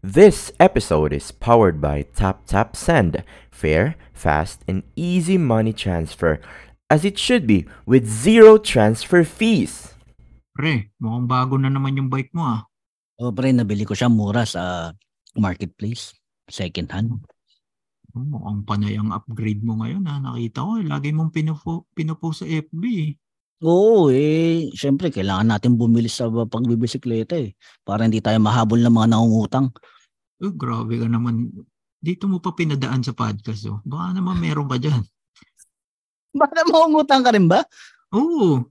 This episode is powered by TapTap Send. Fair, fast, and easy money transfer. As it should be, with zero transfer fees. Pre, mukhang bago na naman yung bike mo ah. O pre, nabili ko siya mura sa marketplace. Second hand. Oh, mukhang panay ang upgrade mo ngayon ha. Nakita ko, eh, lagi mong pinupo, pinupost sa FB eh. Oo eh, syempre kailangan natin bumili sa pagbibisikleta eh. Para hindi tayo mahabol ng mga nangungutang. Oh, grabe ka naman. Dito mo pa pinadaan sa podcast oh. Baka naman meron ka dyan. Baka mangungutang ka rin ba? Oo.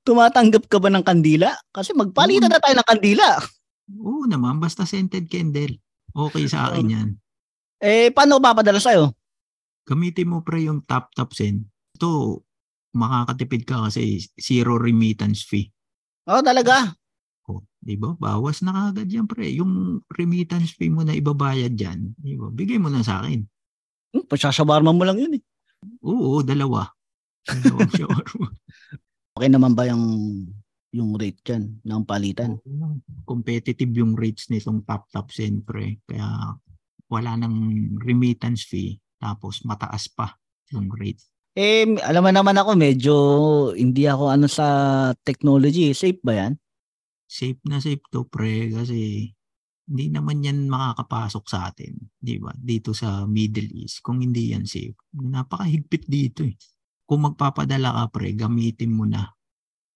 Tumatanggap ka ba ng kandila? Kasi magpalitan na tayo ng kandila. Oo naman, basta scented candle. Okay sa akin yan. Eh, paano papadala sa'yo? Gamitin mo pre yung tap tap send. Ito, makakatipid ka kasi zero remittance fee. Oo, talaga. Oh, di ba? Bawas na kagad yan pre. Yung remittance fee mo na ibabayad dyan, di ba? Bigay mo na sa akin. Hmm, pasasabarman mo lang yun eh. Oo, dalawa. Dalawang shawarma. Okay naman ba yung yung rate dyan ng palitan? Oo, competitive yung rates nitong top top siyempre. Kaya wala nang remittance fee tapos mataas pa yung rate. Eh, alam mo naman ako, medyo hindi ako ano sa technology. Safe ba yan? Safe na safe to pre kasi hindi naman yan makakapasok sa atin, di ba? Dito sa Middle East kung hindi yan safe. Napakahigpit dito eh. Kung magpapadala ka pre, gamitin mo na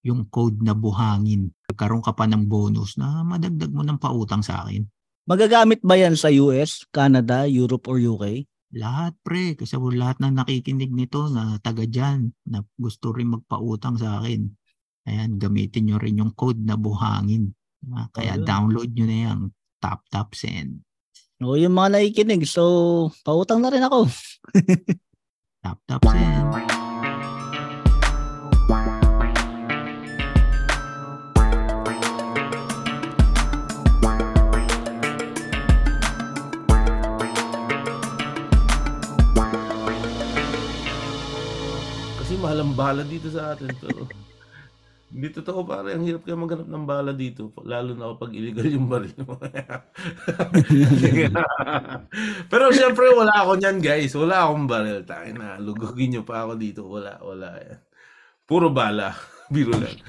yung code na buhangin. Karoon ka pa ng bonus na madagdag mo ng pautang sa akin. Magagamit ba yan sa US, Canada, Europe, or UK? Lahat pre, kasi lahat na nakikinig nito na taga dyan, na gusto rin magpautang sa akin. Ayan, gamitin nyo rin yung code na buhangin. Ah, Kaya Ayun. download nyo na yan. Tap tap send. O, yung mga nakikinig. So, pautang na rin ako. Tap tap send. Kasi mahal ang bala dito sa atin. Pero, hindi totoo pare, ang hirap kaya maghanap ng bala dito. Lalo na kapag illegal yung baril mo. Pero syempre wala ako niyan guys. Wala akong baril. Tayo na, lugugin nyo pa ako dito. Wala, wala yan. Puro bala. Biro lang.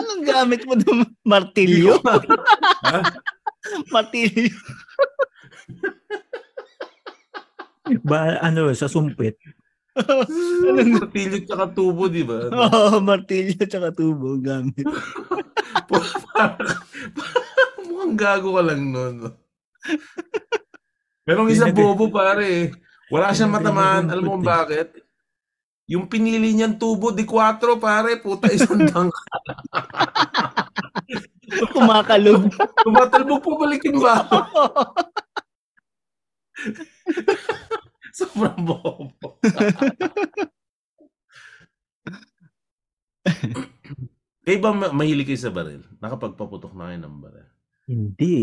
Anong gamit mo doon? Martilyo? Martilyo. Ba, ano, sa sumpit. Martilyo tsaka tubo, di ba? Oo, martilyo tsaka tubo gamit. Mukhang gago ka lang nun. Merong isang bobo pare. Wala siyang matamaan. Alam mo kung bakit? Yung pinili niyang tubo di 4 pare, puta isang dangka. Kumakalog. Tumatalbog po balik yung baho. Sobrang bobo. Kayo ba ma- mahilig kayo sa baril? Nakapagpaputok na kayo ng baril? Hindi.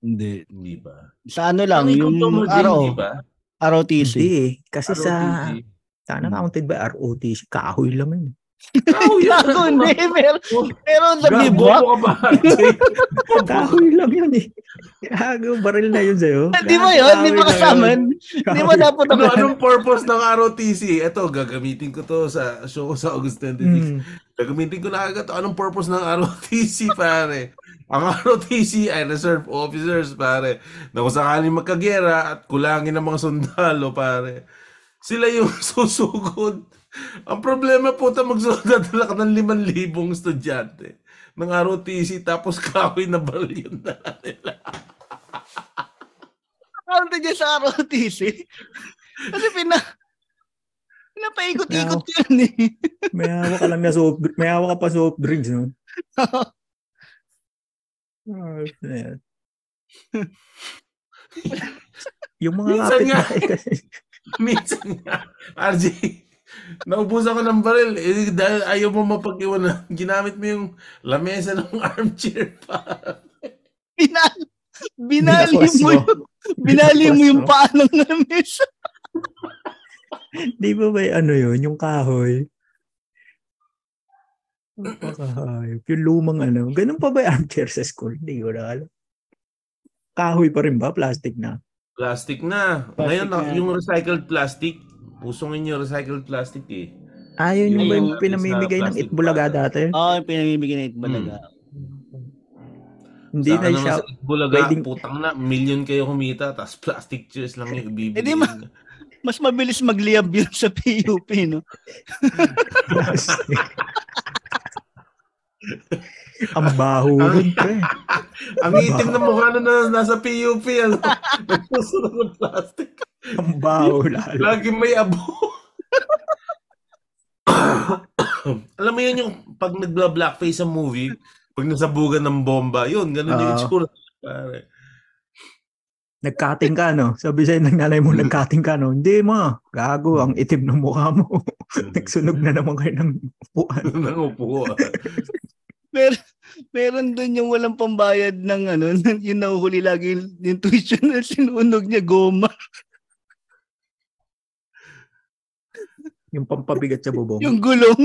Hindi. Hindi ba? Sa ano lang, Ano yung Jay, araw, Hindi ba? Hindi ROTC. eh. Kasi sa, ROTC. sana counted ba ROTC? Kahoy lang yun. Kahoy yan. Gago, hindi. Meron, meron ba? Jay? Kahoy lang yun eh. Gago, baril na yun sa'yo. Di ba yun? Di ba kasama? Di ba dapat ano, ako? anong purpose ng ROTC? Ito, gagamitin ko to sa show ko sa August 26. Hmm. Gagamitin ko na agad to. Anong purpose ng ROTC, pare? Ang ROTC ay reserve officers, pare. Na kung sakaling magkagera at kulangin ng mga sundalo, pare. Sila yung susugod. Ang problema po, magsusunodala ka ng 5,000 estudyante ng ROTC tapos kahoy na baril na nila. Counted niya sa ROTC. Kasi pina... Pinapaikot-ikot yun eh. May hawak ka lang na soft, may hawak ka pa soft drinks, no? Ayan. yung mga kapit nga. kasi. Minsan nga, RJ, naubusan ko ng baril. Eh, dahil ayaw mo mapag-iwanan, ginamit mo yung lamesa ng armchair pa. Binal, binali Binakwas mo, mo. yung, binali mo yung paa ng lamesa. Di ba ba ano yun, yung kahoy? Napakahayop. Yung lumang ano. Ganun pa ba yung armchair sa school? Hindi ko na alam. Kahoy pa rin ba? Plastic na? Plastic na. Plastic Ngayon, na. yung recycled plastic, usungin yung recycled plastic eh. Ah, yun yung, Yung pinamimigay na ng Itbulaga bottle. dati. Oo, yung pinamimigay na itbalaga. Hindi Saka na naman siya. sa Bulaga, pwedeng- putang na, million kayo kumita, tapos plastic chairs lang yung ibibigay. Eh, ma-. Mas mabilis magliyab yun sa PUP, no? Ang baho rin, pre. Ang itim na mukha na, na nasa PUP, ano? Nagsusunod ng plastic. Ang baho lalo. Lagi may abo. Alam mo yun yung pag nagla-blackface sa movie, pag nasabugan ng bomba, yun, ganun yung Ah. itsura. Pare. Nagkating ka, no? Sabi sa'yo ng nanay mo, nagkating ka, no? Hindi, ma. Gago, ang itim ng mukha mo. Nagsunog na naman kayo ng upuan. Nangupo. ah. Mer meron doon yung walang pambayad ng ano, yung nahuhuli lagi yung, yung tuition na sinunog niya goma. Yung pampabigat sa bubong. Yung gulong.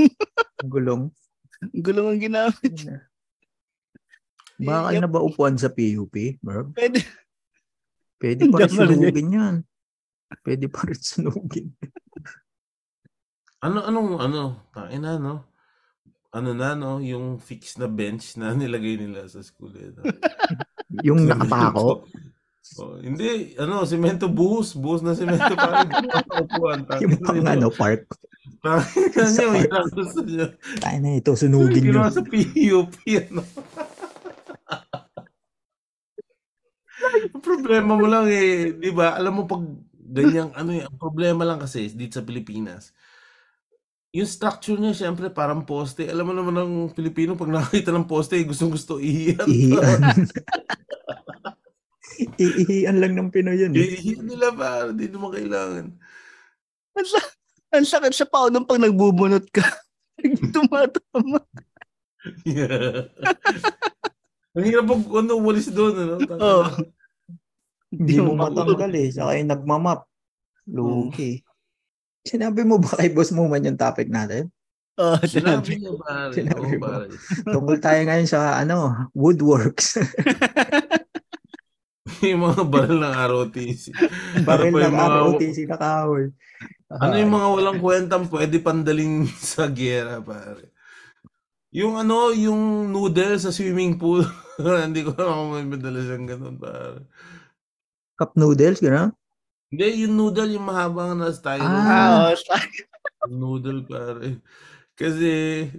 Yung gulong. Yung gulong ang ginamit. Baka Yup. na ba upuan sa PUP, bro? Pwede. Pwede pa rin sunugin yan. Pwede pa rin sunugin. Ano, anong, ano, tain na, no? Ano na, no? Yung fixed na bench na nilagay nila sa school. Eh, no? Yung nakapako. Oh, hindi, ano, semento buhos. Buhos na semento parang upuan. Yung pang ano, park. Sa nyo, ang gusto nyo. Tayo na ito, sunugin nyo. Ginawa sa PUP, ano? Ang problema mo lang eh, di ba? Alam mo pag ganyang ano eh, ang problema lang kasi dito sa Pilipinas, yung structure niya syempre parang poste. Alam mo naman ng Pilipino pag nakakita ng poste, gustong gusto ihiyan. Ihian. Iihian lang ng Pinoy yun. Eh. Ihiyan nila pa, hindi naman kailangan. Ang, sa- ang sakit sa pao nung pag nagbubunot ka. Tumatama. Yeah. Ang hirap pag ano, walis doon. Ano? Oo. Hindi mo matanggal eh. Saka yung nagmamap. Lugi. Sinabi mo ba kay boss mo man yung topic natin? Oo, Sinabi sinabi. niya pare. Sinabi mo. pare. Tungkol tayo ngayon sa ano, woodworks. yung mga baril ng ROTC. Baril Ano pa ng yung mga- ROTC na kahoy. Ano yung mga walang kwentang pwede pandaling sa gera, pare? Yung ano, yung noodle sa swimming pool. Hindi ko alam kung may madala siyang ganun, pare. Cup noodles, gano'n? Hindi, yung noodle, yung mahabang na style. Ah. Ah, sa- Noodle, pare. Kasi,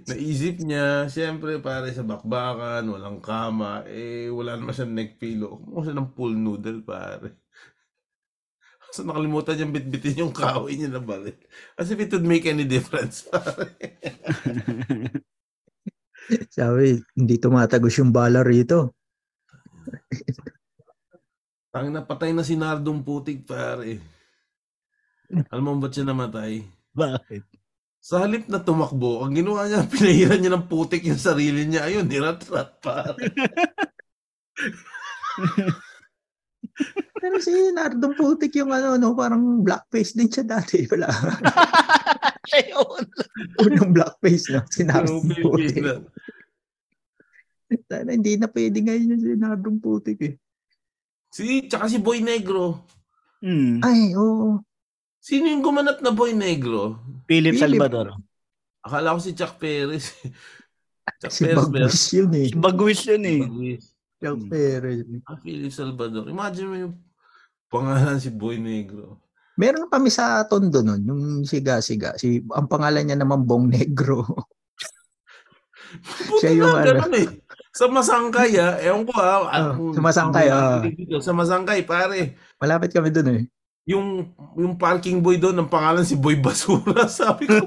naisip niya, siyempre, pare, sa bakbakan, walang kama, eh, wala naman siyang neck pillow. Kumuha siya ng pool noodle, pare. So, nakalimutan niyang bitbitin yung kahoy niya na baril. As if it would make any difference, pare. Sabi, hindi tumatagos yung bala rito. Tangin na patay na si Nardong Putik, pare. Alam mo ba't siya namatay? Bakit? Sa halip na tumakbo, ang ginawa niya, pinahiran niya ng putik yung sarili niya. Ayun, nirat-rat, pare. Pero si Nardong Putik yung ano, no, parang blackface din siya dati. Wala. Siya yun. Unang blackface, no? Si Nardong Putik. Sana hindi na pwede ngayon yung si Nardong Putik eh. Si, tsaka si Boy Negro. Hmm. Ay, oo. Sino yung gumanap na Boy Negro? Philip Philip. Salvador. Akala ko si Chuck Perez. Chuck Si Perez ba yun? Eh. Baguis yun eh. Baguis. Chuck Hmm. Perez. Ah, Philip Salvador. Imagine mo yung pangalan si Boy Negro. Meron kami sa Tondo nun, yung siga-siga. Si, ang pangalan niya naman Bong Negro. Buti Siya yung ano. ganun eh. Sa Masangkay ah, ewan ko ah. Oh, sa Masangkay, ah. Sa Masangkay, pare. Malapit kami dun eh. Yung yung parking boy doon, ang pangalan si Boy Basura. Sabi ko.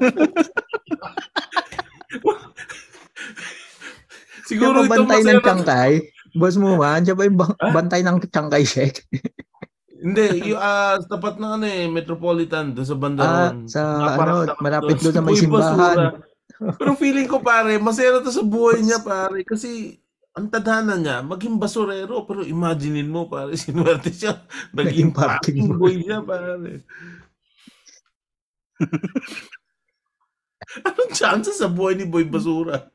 Siguro ito bantay ng. Tiyangkay. Boss mo man, siya ba yung bang- bantay ng Tiyangkay Shek? Hindi, yung ah, tapat na ano eh, Metropolitan, doon sa banda Ah, ron. sa Naparang ano, malapit doon sa may Boy simbahan. Basura. Pero feeling ko pare, masaya to sa buhay niya pare. Kasi ang tadhana niya, maging basurero. Pero imaginein mo pare, sinuwerte siya. Naging Naging parking parking boy siya pare. Anong chances sa buhay ni Boy Basura?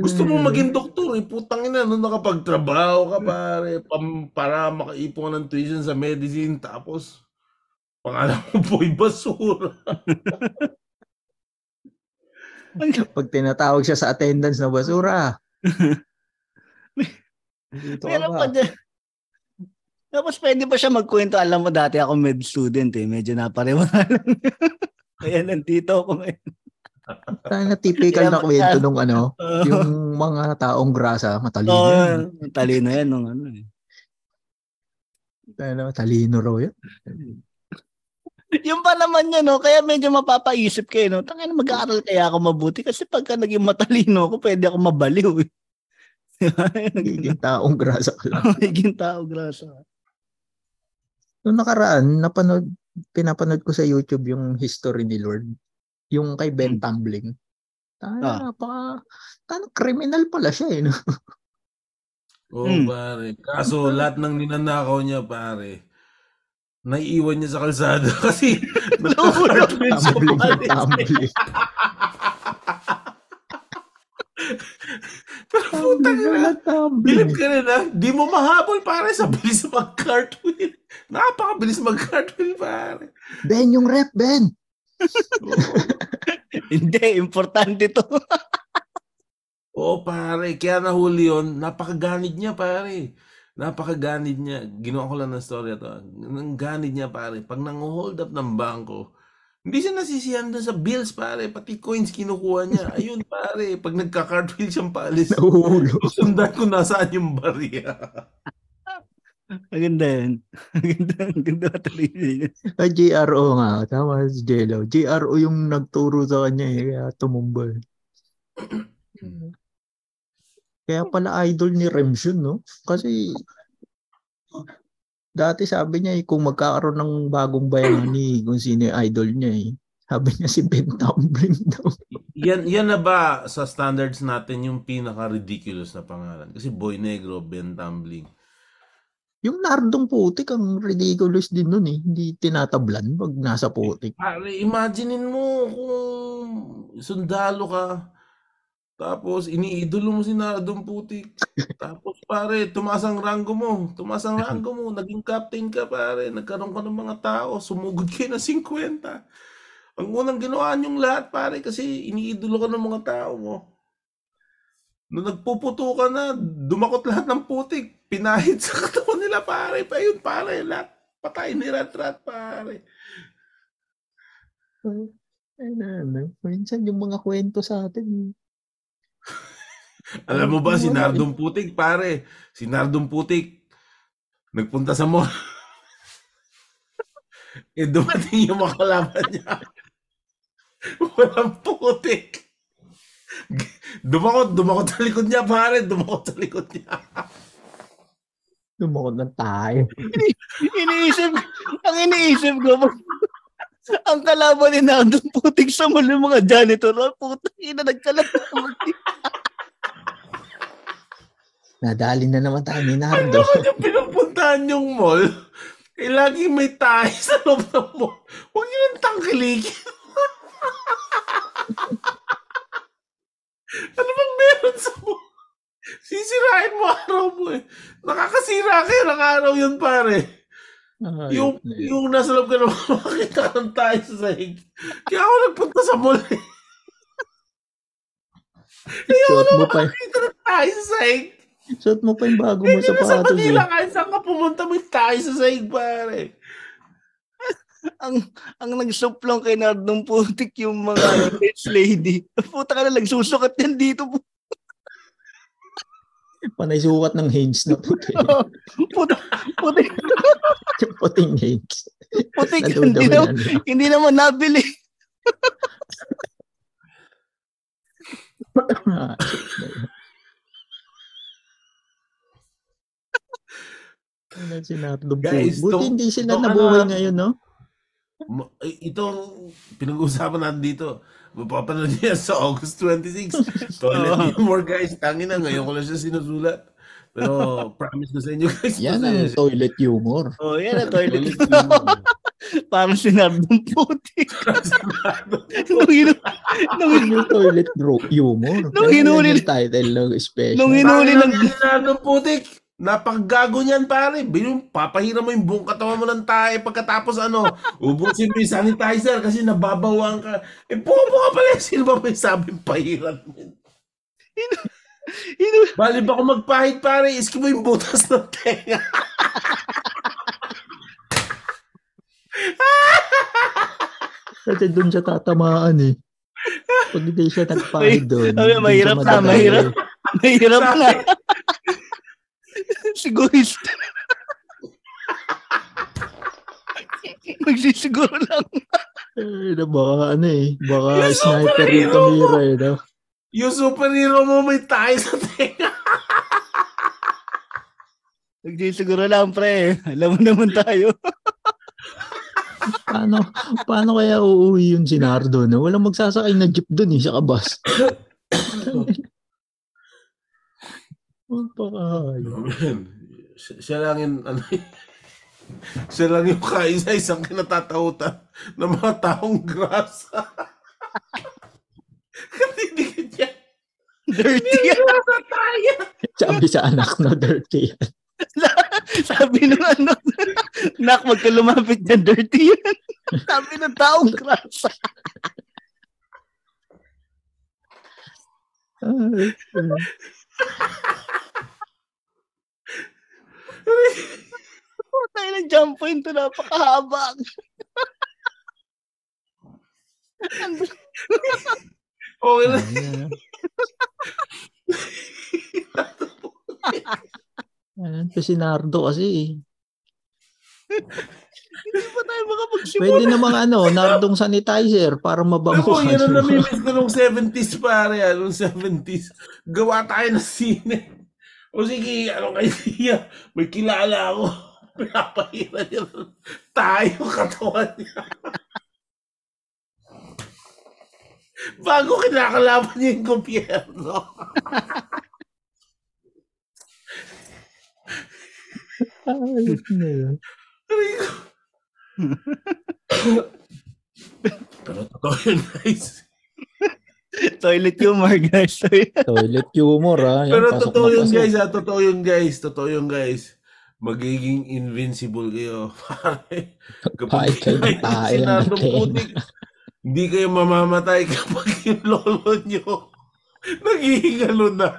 Gusto mo maging doktor, eh, putang ina, nung nakapagtrabaho ka, pare, pam, para makaipon ka ng tuition sa medicine, tapos, pangalan mo, Boy Basura. Pag tinatawag siya sa attendance na basura. Dito Meron pa dyan. Tapos pwede pa siya magkwento. Alam mo, dati ako med student eh. Medyo naparewa lang. Kaya nandito ako ngayon. Sana typical na kwento nung ano, Oo. yung mga taong grasa, matalino. Oo, yan. talino yan nung ano eh. Ano, talino raw yun. Yung pa naman yun, no? kaya medyo mapapaisip kayo, no? Tangina, mag-aaral kaya ako mabuti kasi pagka naging matalino ako, pwede ako mabaliw. Eh. Giging taong grasa ka lang. Naging tao, grasa. Noong nakaraan, napanood, pinapanood ko sa YouTube yung history ni Lord. Yung kay Ben Tumbling. Tana, Ah. napaka, tana, criminal pala siya eh. No? Oo, Mm. pare. Kaso, lahat ng ninanakaw niya, pare, naiiwan niya sa kalsada kasi nagka-cartwheel siya, Tumbling pare. Na. Pero puta ka na na. Bilib ka rin ha. Di mo mahabol pare sa bilis mag-cartwheel. Napakabilis mag-cartwheel pare. Ben, yung rep, Ben. Hindi, importante to. Oo pare. Kaya nahuli yun. Napakaganid niya pare. Napakaganid niya. Ginawa ko lang ng story to. Ang ganid niya pare. Pag nang-hold up ng bangko, hindi siya nasisiyan doon sa bills pare. Pati coins kinukuha niya. Ayun pare. Pag nagka-cartwheel siyang paalis. Nahuhulo. Sundan ko nasaan yung barya. Ang ganda yan. Ang ganda, ang ganda talino yun. Ay, JRO nga. Tama si Jello. JRO yung nagturo sa kanya eh. Kaya tumumbol. Kaya pala idol ni Rems yun, no? Kasi dati sabi niya eh, kung magkakaroon ng bagong bayani, kung sino yung idol niya eh. Sabi niya si Ben Tumbling daw. Yan, yan na ba sa standards natin yung pinaka-ridiculous na pangalan? Kasi Boy Negro, Ben Tumbling. Yung Nardong putik, ang ridiculous din nun eh. Hindi tinatablan pag nasa putik. Pare, imaginein mo kung sundalo ka, tapos iniidolo mo si Nardong Putik. Tapos pare, tumaas ang ranggo mo. Tumaas ang ranggo mo. Naging captain ka pare. Nagkaroon ka ng mga tao. Sumugod kayo na 50. Ang unang ginawa niyong lahat pare kasi iniidolo ka ng mga tao mo. Nung nagpuputo ka na, dumakot lahat ng putik. Pinahid sa katawan nila pare. Pa yun pare. Lahat patay ni Rat-Rat pare. Ay na, ano. Minsan yung mga kwento sa atin. Alam mo ba si Nardong Putik, pare? Si Nardong Putik, nagpunta sa mall. eh, dumating yung mga kalaban niya. Walang putik. Dumakot, dumakot sa likod niya, pare. Dumakot sa likod niya. Lumakot ng tayo. Iniisip, ang iniisip ko, ang kalaban ni Nandong putik sa muli mga janitor. Putang ina, nagkalat putik. Nadali na naman tayo ni Nardo. Ano yung pinupuntahan yung mall? Eh, laging may tayo sa loob ng mall. Huwag niyo nang tangkilikin. ano bang meron sa mall? Sisirain mo araw mo eh. Nakakasira kayo ng araw yun, pare. Ay, Yung, ay. yung nasa loob ka naman makita ng tayo sa sahig. Kaya ako nagpunta sa mall eh. Suot mo pa, Makita ng tayo sa sahig. Suot mo pa yung bago mo Hindi na sa sapatos eh. Manila, kahit saan ka pumunta, may tayo sa sahig, pare. ang ang nagsuplong kay Nardong putik yung mga rich lady. Puta ka na, nagsusukat yan dito. Panay sukat ng Hanes na puti. Puta, putik, yung puting Hanes. putik. hindi, naman, na. hindi naman nabili. Ah, Ano si Nardo Guys, Buti tong- hindi sila tong nabuhay ano- ngayon, no? Ma- eh, Ito, pinag-uusapan natin dito. Mapapanood niya sa August 26. Toilet humor, guys. Tangin na, ngayon ko lang siya sinusulat. Pero promise ko sa inyo, guys. Yan ang toilet humor. Oh, yan na toilet. Humor. Parang sinardong putik. nung, hinu- nung, yung toilet bro, humor. Nung hinuli- title ng special. nung hinuli ng... ng putik. Napakagago niyan, pare. Bilang, papahira mo yung buong katawan mo ng tae pagkatapos ano, ubusin mo yung sanitizer kasi nababawang ka. Eh, pupo ka pala. Sino ba may sabing pahiran mo? hinu- Bali ba kung magpahit, pare, iski mo yung butas ng tenga. Kasi doon siya tatamaan eh. Pag hindi siya nagpahid doon. Ay, hindi mahirap na, mahirap. Mahirap Sabi- na. Sigurista. Magsisiguro lang. Ay, na baka ano eh. Baka Yung sniper yung tumira eh. No? Yung superhero mo may tae sa tenga. Magsisiguro lang, pre. Alam mo naman tayo. Paano, paano kaya uuwi yung si Nardo? No? Walang magsasakay na jeep doon eh, sa kabas. Magpakahayo. siya, siya lang yung, ano, siya lang yung kaisa-isang kinatatakutan ng mga taong grasa. Katidigit niya. Dirty yan. Tayo. Sabi sa anak no, dirty yan. Sabi nung ano, nak, wag ka lumapit dyan, dirty yan. Sabi ng taong krasa. Ay, ay. Tayo ng jump point to, napakahaba. Okay na. Ayan. Si Nardo kasi eh. Hindi pa tayo makapagsimula. Pwede namang ano, Nardong sanitizer para mabango Ako, yan ang namimiss ko nung 70s pare, ah, nung 70s. Gawa tayo ng sine. O sige, ano kayo niya? May kilala ako. Pinapahira niya tayo katawan niya. Bago kinakalaban niya yung gobyerno. Na yun. Pero totoo yun, guys. Toilet humor, guys. Toilet humor ah. Yan, Pero totoo yun, guys. Ha? Totoo yun, guys. Totoo yun, guys. Magiging invincible kayo. Kahit kayo ng tae si ang Nardong natin. Putik, hindi kayo mamamatay kapag yung lolo nyo naghihingalo na.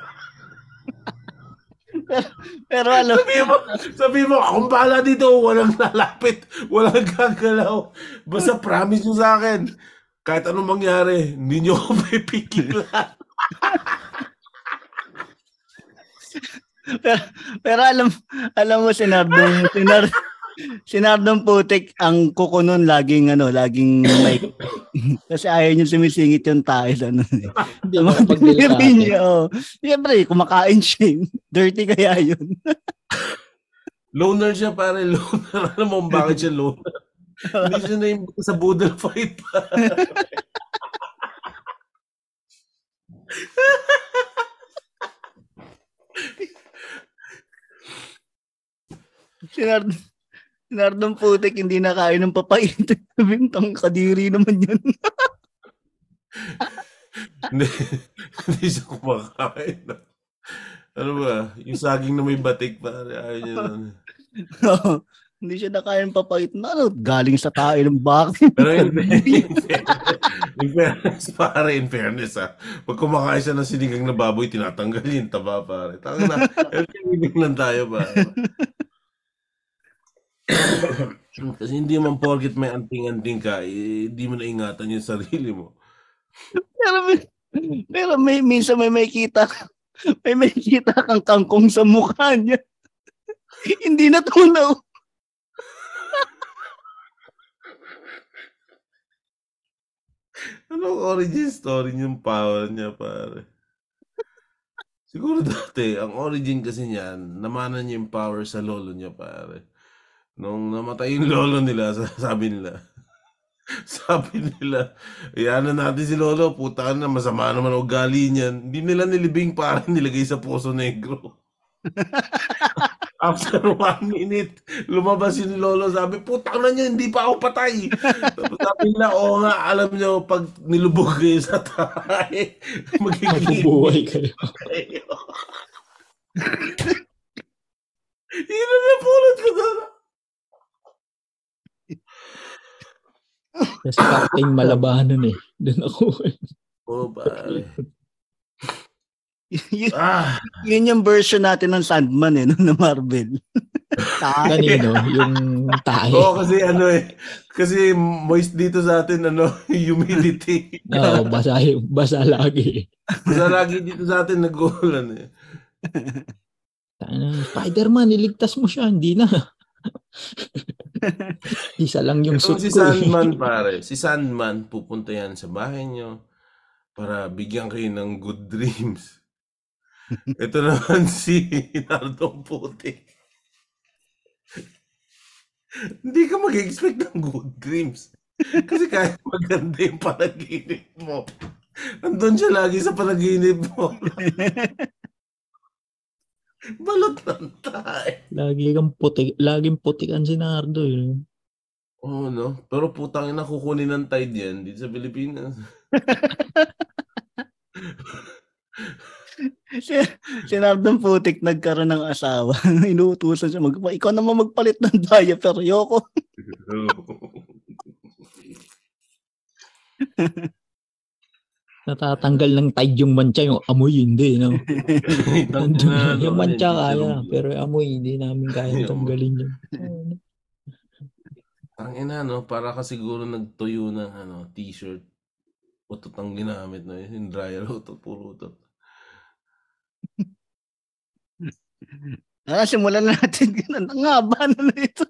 Pero ano, Sabi mo, sabi mo, akong bahala dito, walang lalapit, walang gagalaw. Basta promise nyo sa akin, kahit anong mangyari, hindi nyo ako pipigilan. pero, pero alam, alam mo, sinardong, sinardong putik, ang kuko nun laging, ano, laging may, kasi ayaw niya sumisingit yung tayo. Ano. Hindi mo piniri niya, oh. Siyempre, kumakain siya. eh. Dirty kaya yun. Loner siya, pare, loner. Alam mo bakit siya loner? Hindi siya na yung sa boodle fight pa. Sinard, sinardong putik, hindi na kaya ng papaitin. Bintang kadiri naman yun. Hindi, hindi siya kumakain. Ano ba? Yung saging na may batik, pare, ayaw niya nun. Hindi siya na kaya ng papaitin. Ano, galing sa tayo ng bakit. Pero in, in, fairness, in fairness, pare, in fairness, ah. Pag kumakain siya ng sinigang na baboy, tinatanggal yung taba, pare. Tanga na, living lang tayo, pare. Kasi hindi man porket may anting-anting ka, eh, hindi mo naingatan yung sarili mo. pero may, pero may, minsan may may kita, may may kita kang kangkong sa mukha niya. hindi na tunaw. Anong origin story niyang power niya, pare? Siguro dati, ang origin kasi niyan, namana niya yung power sa lolo niya, pare. Nung namatay yung lolo nila, sa- sabi nila, sabi nila, iyanan natin si lolo, puta na, masama naman ugali niyan. Hindi nila nilibing, pare, nilagay sa Poso Negro. After one minute, lumabas yung lolo. Sabi, putang na nyo, hindi pa ako patay. Tapos sabi nila, oo nga, alam nyo, pag nilubog kayo sa tayo, magiging Mabubuhay kayo. Yun ang napulot ko doon. Kasi Captain Malabanan eh. Doon ako. Oo, pare. yun, Ah, yun yung version natin ng Sandman eh, no, na Marvel. Kanino? Yung tayo. oo, kasi ano eh, kasi moist dito sa atin, ano, humidity. Oo, basa, basa lagi. Kasi lagi dito sa atin nag-uulan eh. Spider-Man, iligtas mo siya. Hindi na. Isa lang yung suit si ko. eh. Sandman, pare. Si Sandman, pupunta yan sa bahay nyo para bigyan kayo ng good dreams. Ito naman si Nardong Puti. Hindi ka mag-expect ng good dreams. Kasi kahit maganda yung panaginip mo, nandun siya lagi sa panaginip mo. Balot ng tayo. Lagi kang puti, laging putikan si Nardo. Eh. Oo, no? Pero putang ina, kukunin ng tide yan dito sa Pilipinas. si, si Nardon Putik nagkaroon ng asawa. Inuutusan siya, mag, ikaw naman magpalit ng diaper. Yoko. Natatanggal ng tide yung mancha, yung amoy hindi. No? No? yung mancha kaya, pero yung amoy hindi namin kaya Yung- tanggalin yun. Ang ina, no? Para ka siguro nagtuyo ng ano, t-shirt. Utot ang ginamit na yun. Yung dryer utot, puro utot. Ah, simulan na natin. Ganun. Ang haba na na ito.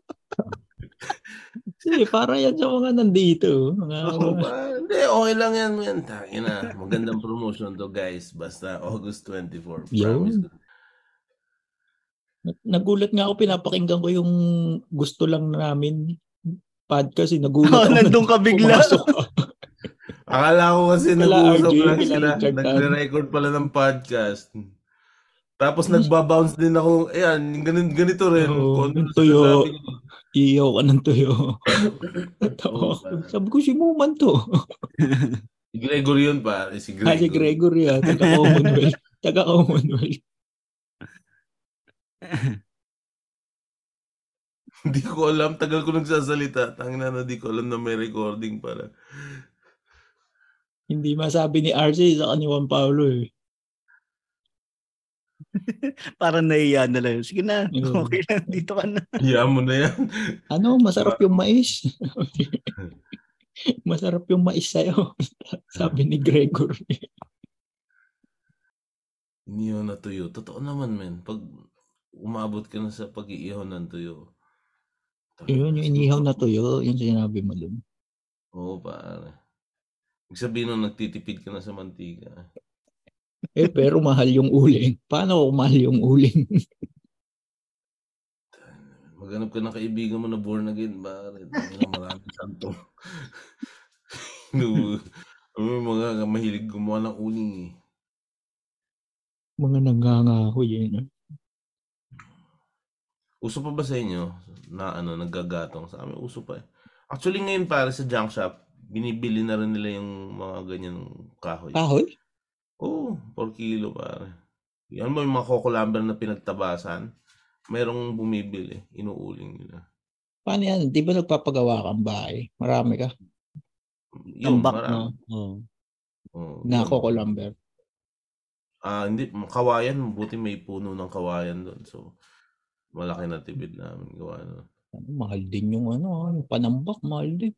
Kasi para yan sa mga nandito. Mga, Oo ba? Hindi, okay lang yan, man. Tangina. Magandang promotion to, guys. Basta August 24. Yun. Promise ko. nagulat nga ako, pinapakinggan ko yung gusto lang namin podcast. Eh. Nagulat Oh, ako. nandun ka bigla. Akala ko kasi nag-uusap lang sila. Nagre-record pala ng podcast. Tapos nagbabounce din ako. Ayan, ganito, ganito rin. Oo, Kung ano tuyo. Iyaw ka ng tuyo. Ako. Sabi ko, si Muman to. Si Gregory yun pa. Si Gregory. Ah, si Gregory ah, taga-Commonwealth. Taga-Commonwealth. Hindi ko alam. Tagal ko nagsasalita. Tangina na di ko alam na may recording pala. Hindi masabi ni RJ sa ni Juan Paulo eh. Parang naiya na lang. Sige na. Yun. Okay lang. Dito ka na. Hiya mo na yan. Ano, masarap yung mais. masarap yung mais sa'yo. Sabi ni Gregory. Iniyaw na tuyo. Totoo naman, men. Pag umabot ka na sa pag-iihaw ng tuyo. Yun, yung inihaw na tuyo, yung sinabi mo dun. Oo, pare. Ibig sabihin nun, nagtitipid ka na sa mantika. Eh, pero mahal yung uling. Paano kung mahal yung uling? Maghanap ka ng kaibigan mo na born again, pare. Maraming santo. no, may mga mahilig gumawa ng uling eh. Mga nangangako yun. ah. Uso pa ba sa inyo na ano, naggagatong? Sa amin, uso pa eh. Actually ngayon pare sa junk shop, binibili na rin nila yung mga ganyan kahoy. Kahoy? Oo, 4 kilo pare. Yan mo yung mga coco lumber na pinagtabasan. Merong bumibili, inuuling nila. Paano yan? Di ba nagpapagawa kang bahay? Marami ka. Yung Tambak, marami. no? Oo. Oo, Na Lumber. Ah, hindi, kawayan, buti may puno ng kawayan doon. So, malaki na tipid namin gawa no. Ano, mahal din yung ano, yung panambak, mahal din.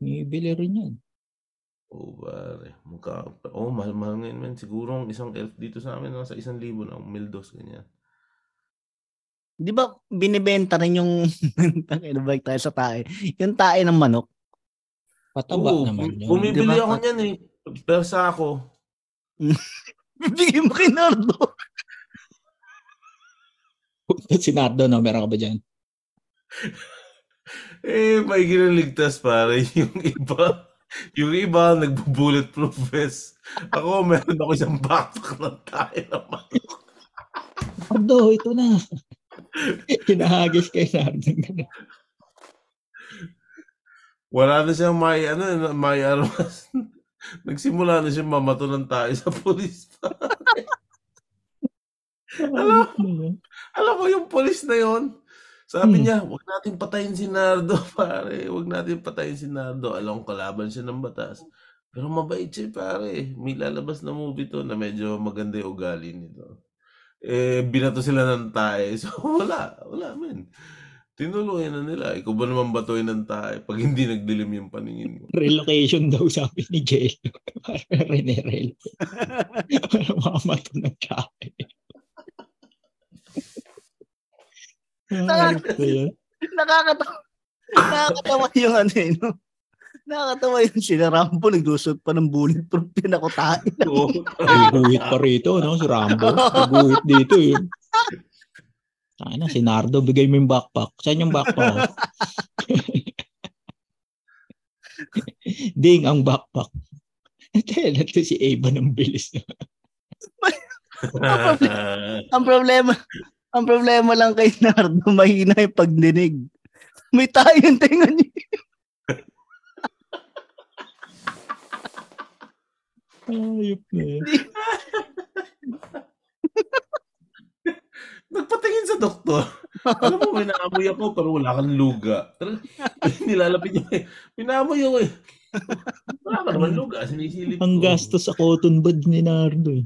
Ibili rin yan. Oo, pare. Mukha, oh, mahal-mahal ngayon, man. Siguro ang isang elf dito sa amin, nasa isang libo na, mildos, ganyan. Di ba binibenta rin yung ano ba tayo sa tae? Yung tae ng manok. Pataba Oo, naman yun. bumibili Di ba? ako niyan eh. Pero sa ako, Bigyan mo kay Nardo. si Nardo, no? Meron ka ba dyan? eh, may ginaligtas pare. Yung iba, yung iba, nagbo-bulletproof vest. Ako, meron ako isang backpack ng tayo naman. Nardo, ito na. Hinahagis kay Nardo. Wala na siyang may, ano, may armas. Nagsimula na siya mamato ng tayo sa polis. Alam, alam mo yung polis na yon sabi Hmm. niya, wag natin patayin si Nardo, pare. Wag natin patayin si Nardo. Alam ko kalaban siya ng batas. Pero mabait siya, pare. May lalabas na movie to na medyo maganda yung ugali nito. Eh, binato sila ng tae. So, wala. Wala, men. Tinuluyan na nila. Ikaw ba naman batuin ng tae pag hindi nagdilim yung paningin mo? Relocation daw sabi ni Jello. Rene Rel. Para mamato ng tsake. Na. Nakakatawa. Nakakatawa yung ano eh, no? Nakakatawa yung sila Rambo, nagdusot pa ng bulletproof pinakutain. Oo. May guhit pa rito, no? Si Rambo. May guhit dito, eh. Sana, si Nardo, bigay mo yung backpack. Saan yung backpack? Ding, ang backpack. Tela to si Ava ng bilis. ang problema, ang problema lang kay Nardo, mahina yung pagdinig. May tayo yung tenga niya. Ayop na yun. Nagpatingin sa doktor. Alam mo, may naamoy ako pero wala kang luga. Nilalapit niya eh. Pinaamoy ako eh. Wala ka naman luga. Sinisilip ko. Ang gastos sa cotton bud ni Nardo. Eh.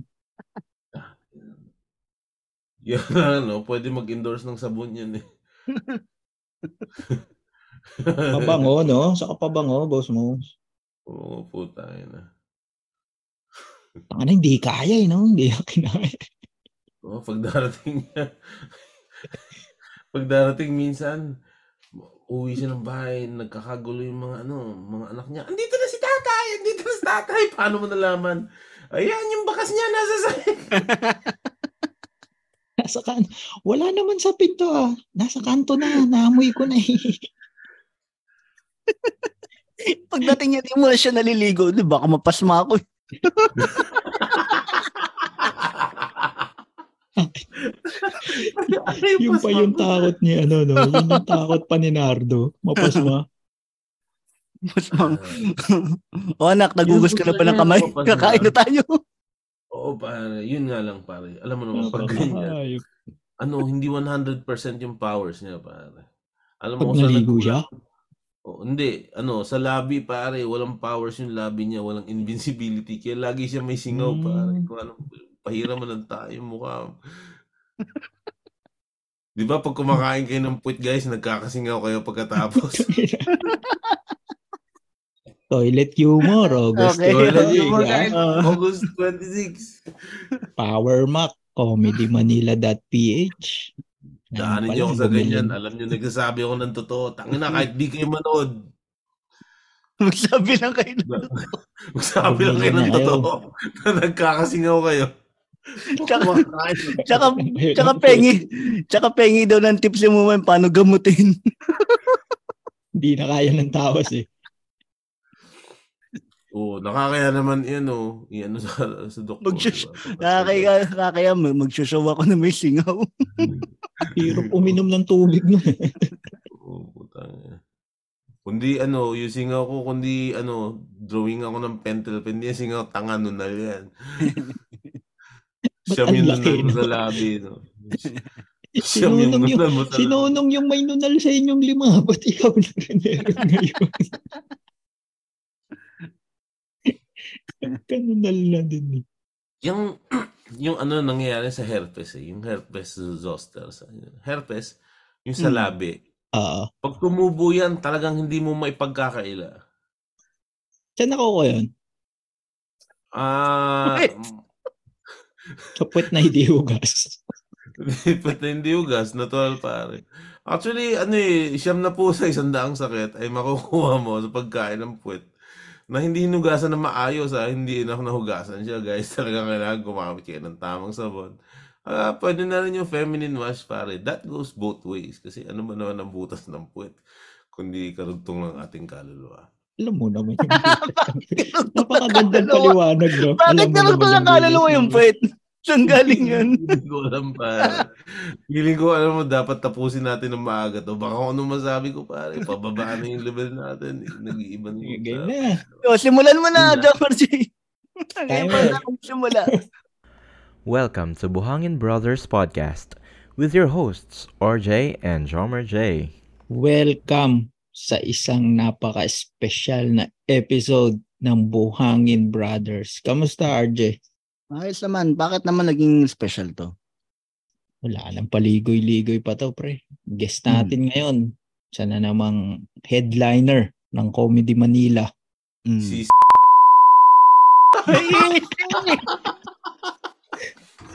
Yan, ano, pwede mag-endorse ng sabon yan eh. Pabango, no? Saka pabango, boss mo. Oo, puta. Yan na. Tanga na, hindi kaya eh, no? Hindi na kinaya. Oo, pag darating niya. pag darating minsan, uwi siya ng bahay, nagkakagulo yung mga ano, mga anak niya. Andito na si tatay! Andito na si tatay! Paano mo nalaman? Ayan, yung bakas niya nasa sa... Nasa kan Wala naman sa pinto ah. Nasa kanto na. Naamoy ko na eh. Pagdating niya, di mo na siya naliligo. Di baka mapasma ako. eh. yung pa yung takot ni ano, no? Yun yung takot pa ni Nardo. Mapasma. Pasma. o anak, nagugas ka na pa ng kamay. Kakain na tayo. Oo, pare. Yun nga lang, pare. Alam mo naman, pag ganyan, ano, hindi 100% yung powers niya, pare. Alam mo, Pag naligo nagkulang- siya? Oh, hindi, ano, sa labi pare, walang powers yung labi niya, walang invincibility. Kaya lagi siya may singaw Mm. pare. Kung ano, pahira mo ng tayo yung mukha. Di ba pag kumakain kayo ng puwit guys, nagkakasingaw kayo pagkatapos. Toilet humor, August. Okay. Toilet 26, humor, ah. guys. Ah. August 26. Power Mac. ComedyManila.ph. Daanin niyo ako sa ganyan. Alam niyo, nagsasabi ako ng totoo. Tangina, kahit di kayo manood. Magsabi lang kayo. Magsabi lang kayo ng totoo. na nagkakasingaw kayo. Tsaka, tsaka, tsaka pengi. Tsaka pengi daw ng tips mo man paano gamutin. Hindi na kaya ng tawas eh. Oo, nakakaya naman yan oh. Iyan sa sa doktor. Magsus- diba? Nakakaya, nakakaya magsusaw ako na may singaw. Hirap uminom ng tubig nun. Oo, putang ina. Kundi ano, yung singaw ko, kundi ano, drawing ako ng pentel pen. Yan singaw, tanga nunal yan. Siyam yung nunal mo no? sa labi, no? Siyam yung Sinunong yung, nunal mo sa labi. sinunong yung may nunal sa inyong lima. Ba't ikaw na rin meron ngayon? Kanunal na din eh. Yung, yung ano nangyayari sa herpes eh, yung herpes zoster. Herpes, yung sa Hmm. labi. Oo. Pag tumubo yan, talagang hindi mo maipagkakaila. Saan ako ko yun? Ah. Sa puwet na hindi hugas. Lipat na hindi ugas, natural pare. Actually, ano eh, siyam na po sa isang daang sakit ay makukuha mo sa pagkain ng puwet na hindi hinugasan na maayos ha, hindi enough na hugasan siya guys. Talagang kailangan gumamit kayo ng tamang sabon. Ah, pwede na rin yung feminine wash pare. That goes both ways kasi ano ba naman ang butas ng puwet kundi karugtong ng ating kaluluwa. Alam mo naman yung Napakagandang paliwanag, no? Bakit naman lang kaluluwa yung puwet? Saan galing yun? Hindi ko alam pare. Feeling ko alam mo dapat tapusin natin ng maaga to. Baka kung ano masabi ko pare, pababaan na yung level natin. Nag-iiba na yung Game na. Simulan mo na. John Marcy. Ngayon pa na akong simula. Welcome to Buhangin Brothers Podcast with your hosts, RJ and Jomer J. Welcome sa isang napaka-special na episode ng Buhangin Brothers. Kamusta, RJ? Ayos naman. Bakit naman naging special to? Wala lang paligoy-ligoy pa to, pre. Guest natin ngayon. Siya na namang headliner ng Comedy Manila. Mm. Si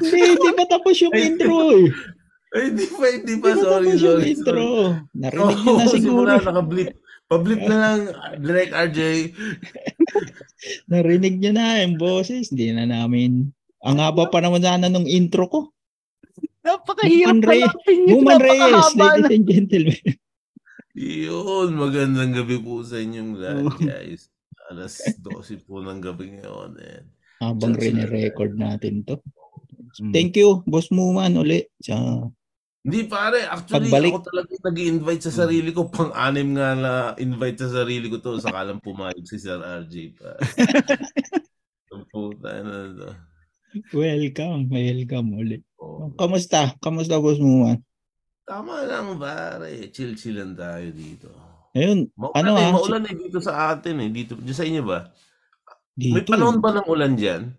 Hindi, hindi pa tapos yung Ay, intro eh. Ay, di pa, di Hindi pa. pa Sorry, tapos yung sorry. intro. sorry. Narinig nyo na siguro. simula, naka-blip. Pa-blip na lang, direct RJ. Narinig nyo na yung boses. Hindi na namin. Ang haba pa naman sana nung intro ko. napakahirap Human hanapin yun. Human Reyes, ladies and gentlemen. Yun, magandang gabi po sa inyong lahat, Oo. guys. Alas 12 po ng gabi ngayon. Eh. Habang sila? rene-record natin to. Mm. Thank you, Boss Muman, uli. Sa, Hindi pare, actually Pagbalik. ako talaga nag-invite sa sarili ko. Pang-anim nga na invite sa sarili ko to. Sakalang pumayag si Sir RJ pa. Puta na to. welcome, welcome uli. Oh. Kamusta? Kamusta, Boss Muman? Tama lang pare, chill-chill lang tayo dito. Ayun, Maulan Ano, eh, ah, maulan eh dito sa atin eh. Dito, dito sa inyo ba? dito. May panahon ba ng ulan dyan?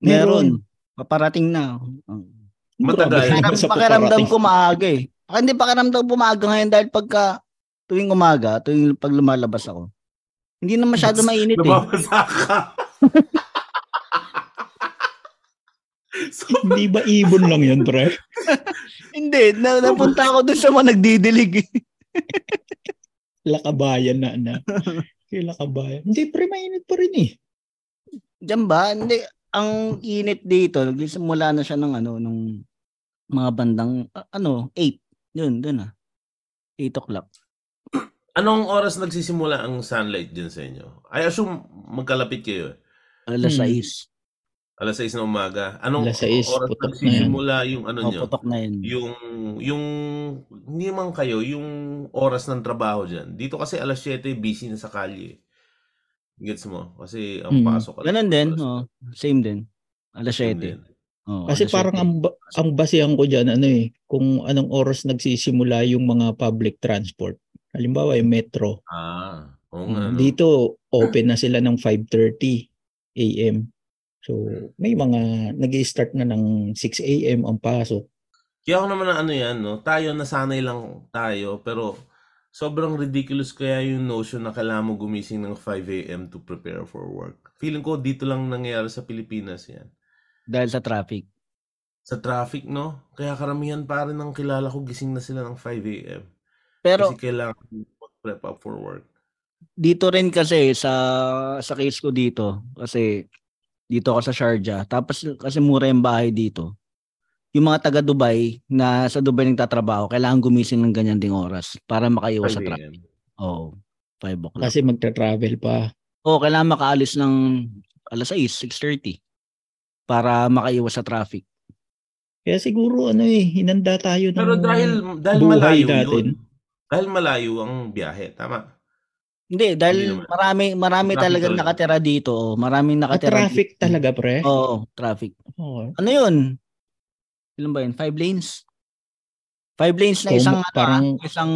Meron. Paparating na. Oh. Matagal. Sa pakiramdam ko maaga eh. Hindi pakiramdam ko maaga ngayon dahil pagka tuwing umaga, tuwing pag lumalabas ako. Hindi na masyado mainit eh. Nababasa ka. so, Hindi ba ibon lang yun, pre? Hindi, na, napunta ako doon sa mga nagdidilig. eh. Lakabayan na na. Lakabayan. Hindi, pre, mainit pa rin eh. Diyan ba? Hindi. Ang init dito, nagsimula na siya ng ano, nung mga bandang, ah, ano, 8. Yun, dun ah. 8 o'clock. anong oras nagsisimula ang sunlight dyan sa inyo? I assume magkalapit kayo eh. Alas Hmm. 6. Alas 6 ng umaga. Anong Alas 6, oras putok na nagsisimula yung ano O, nyo? putok na yun. Yung, yung, hindi man kayo, yung oras ng trabaho dyan. Dito kasi alas 7, busy na sa kalye. Gets mo? Kasi ang Mm. pasok. alas Ganon din. alas- Oh, same din. Alas yun 7. din. Kasi alas parang 7. ang, ang basihan ko dyan, ano eh, kung anong oras nagsisimula yung mga public transport. Halimbawa, yung metro. Ah, oo Mm, nga. no? Dito, open na sila ng 5.30 a.m. So, may mga nag start na ng 6 a.m. ang pasok. Kaya ako naman na ano yan, no? Tayo, nasanay lang tayo, pero sobrang ridiculous kaya yung notion na kailangan mo gumising ng 5 a.m. to prepare for work. Feeling ko dito lang nangyayari sa Pilipinas yan. Dahil sa traffic. Sa traffic, no? Kaya karamihan pa rin ng kilala ko gising na sila ng 5 a.m. Pero Kasi kailangan mag-prep up for work. dito rin kasi sa sa case ko dito kasi dito ako sa Sharjah tapos kasi mura yung bahay dito yung mga taga Dubai na sa Dubai nagtatrabaho kailangan gumising ng ganyan ding oras para 5 makaiwas sa traffic. Oo. 5 o'clock. Kasi magta-travel pa. Oo, kailangan makaalis ng alas 6, 6.30 para makaiwas sa traffic. Kaya siguro, ano eh, hinanda tayo ng Pero dahil, dahil malayo natin. yun. Dahil malayo ang biyahe. Tama. Hindi, Hindi dahil naman. marami marami talaga. nakatira dito. Oh. Maraming Ah, nakatira. traffic dito. talaga, pre. Oo, traffic. Oo. Ano yun? Ilan ba yun? Five lanes? Five lanes na isang ano, parang- ah, isang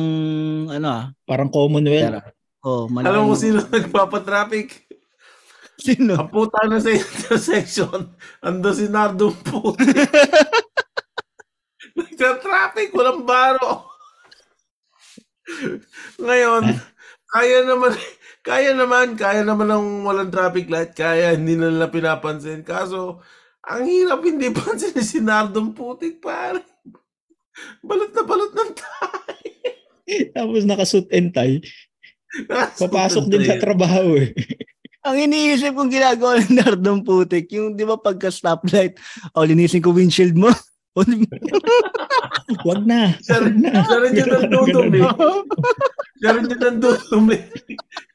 ano ah. Parang Commonwealth. Pera. Oh. Alam mo sino nagpapatraffic? Sino? Ang puta na sa intersection. Ando si Nardo po. Nagka-traffic, walang baro. Ngayon, kaya naman, kaya naman, kaya naman ng walang traffic light, kaya hindi na nila pinapansin. Kaso, ang hirap hindi pansin ni si Nardong putik, pare. Balot na balot ng tayo. Tapos nakasuit and tie. Papasok din sa trabaho eh. Ang iniisip kong ginagawa ng Nardong Putik, yung di ba pagka stoplight, oh, linisin ko windshield mo. Wag na. Rin, na. yung Ganun, nandudum ganun. eh. Siya rin yung nandudum eh.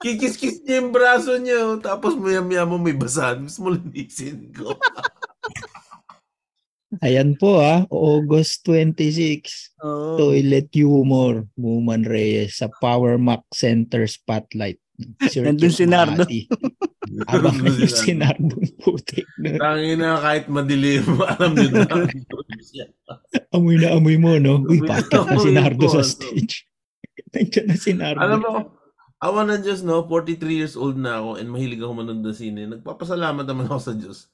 Kikis-kis niya yung braso niya. oh. Tapos maya-maya mo may basahan. Mas mo linisin ko. Ayan po ah, August 26. Oo. Toilet humor, Muman Reyes sa Power Mac Center Spotlight. Sir Nandun si Nardo. Abang yung si Nardo putik na. Tangina kahit madilim, alam nyo na. Amoy na amoy mo, no? Uy, na bakit na si Nardo sa stage? Nandiyan na si Nardo. Alam mo, awa ng Diyos, no? 43 years old na ako and mahilig ako manood ng sine. Nagpapasalamat naman ako sa Diyos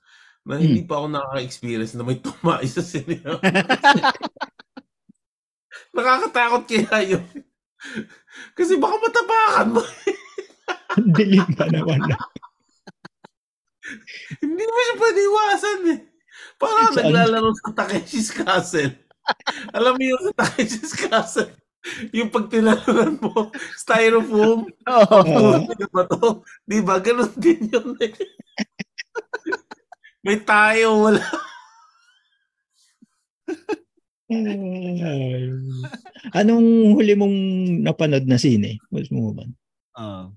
na hindi pa ako nakaka-experience na may tumai sa sine. Nakakatakot kaya yun. Kasi baka matapakan mo. Dilim pa naman. hindi mo siya pwede iwasan eh. Parang Saan? naglalaro sa Takeshi's Castle. Alam mo yung sa Takeshi's Castle? Yung pag tinalunan mo, styrofoam, ba to? Di ba? Ganun din yun eh. May tayo, wala. Anong huli mong napanood na sine? Mas mo ba? Oo.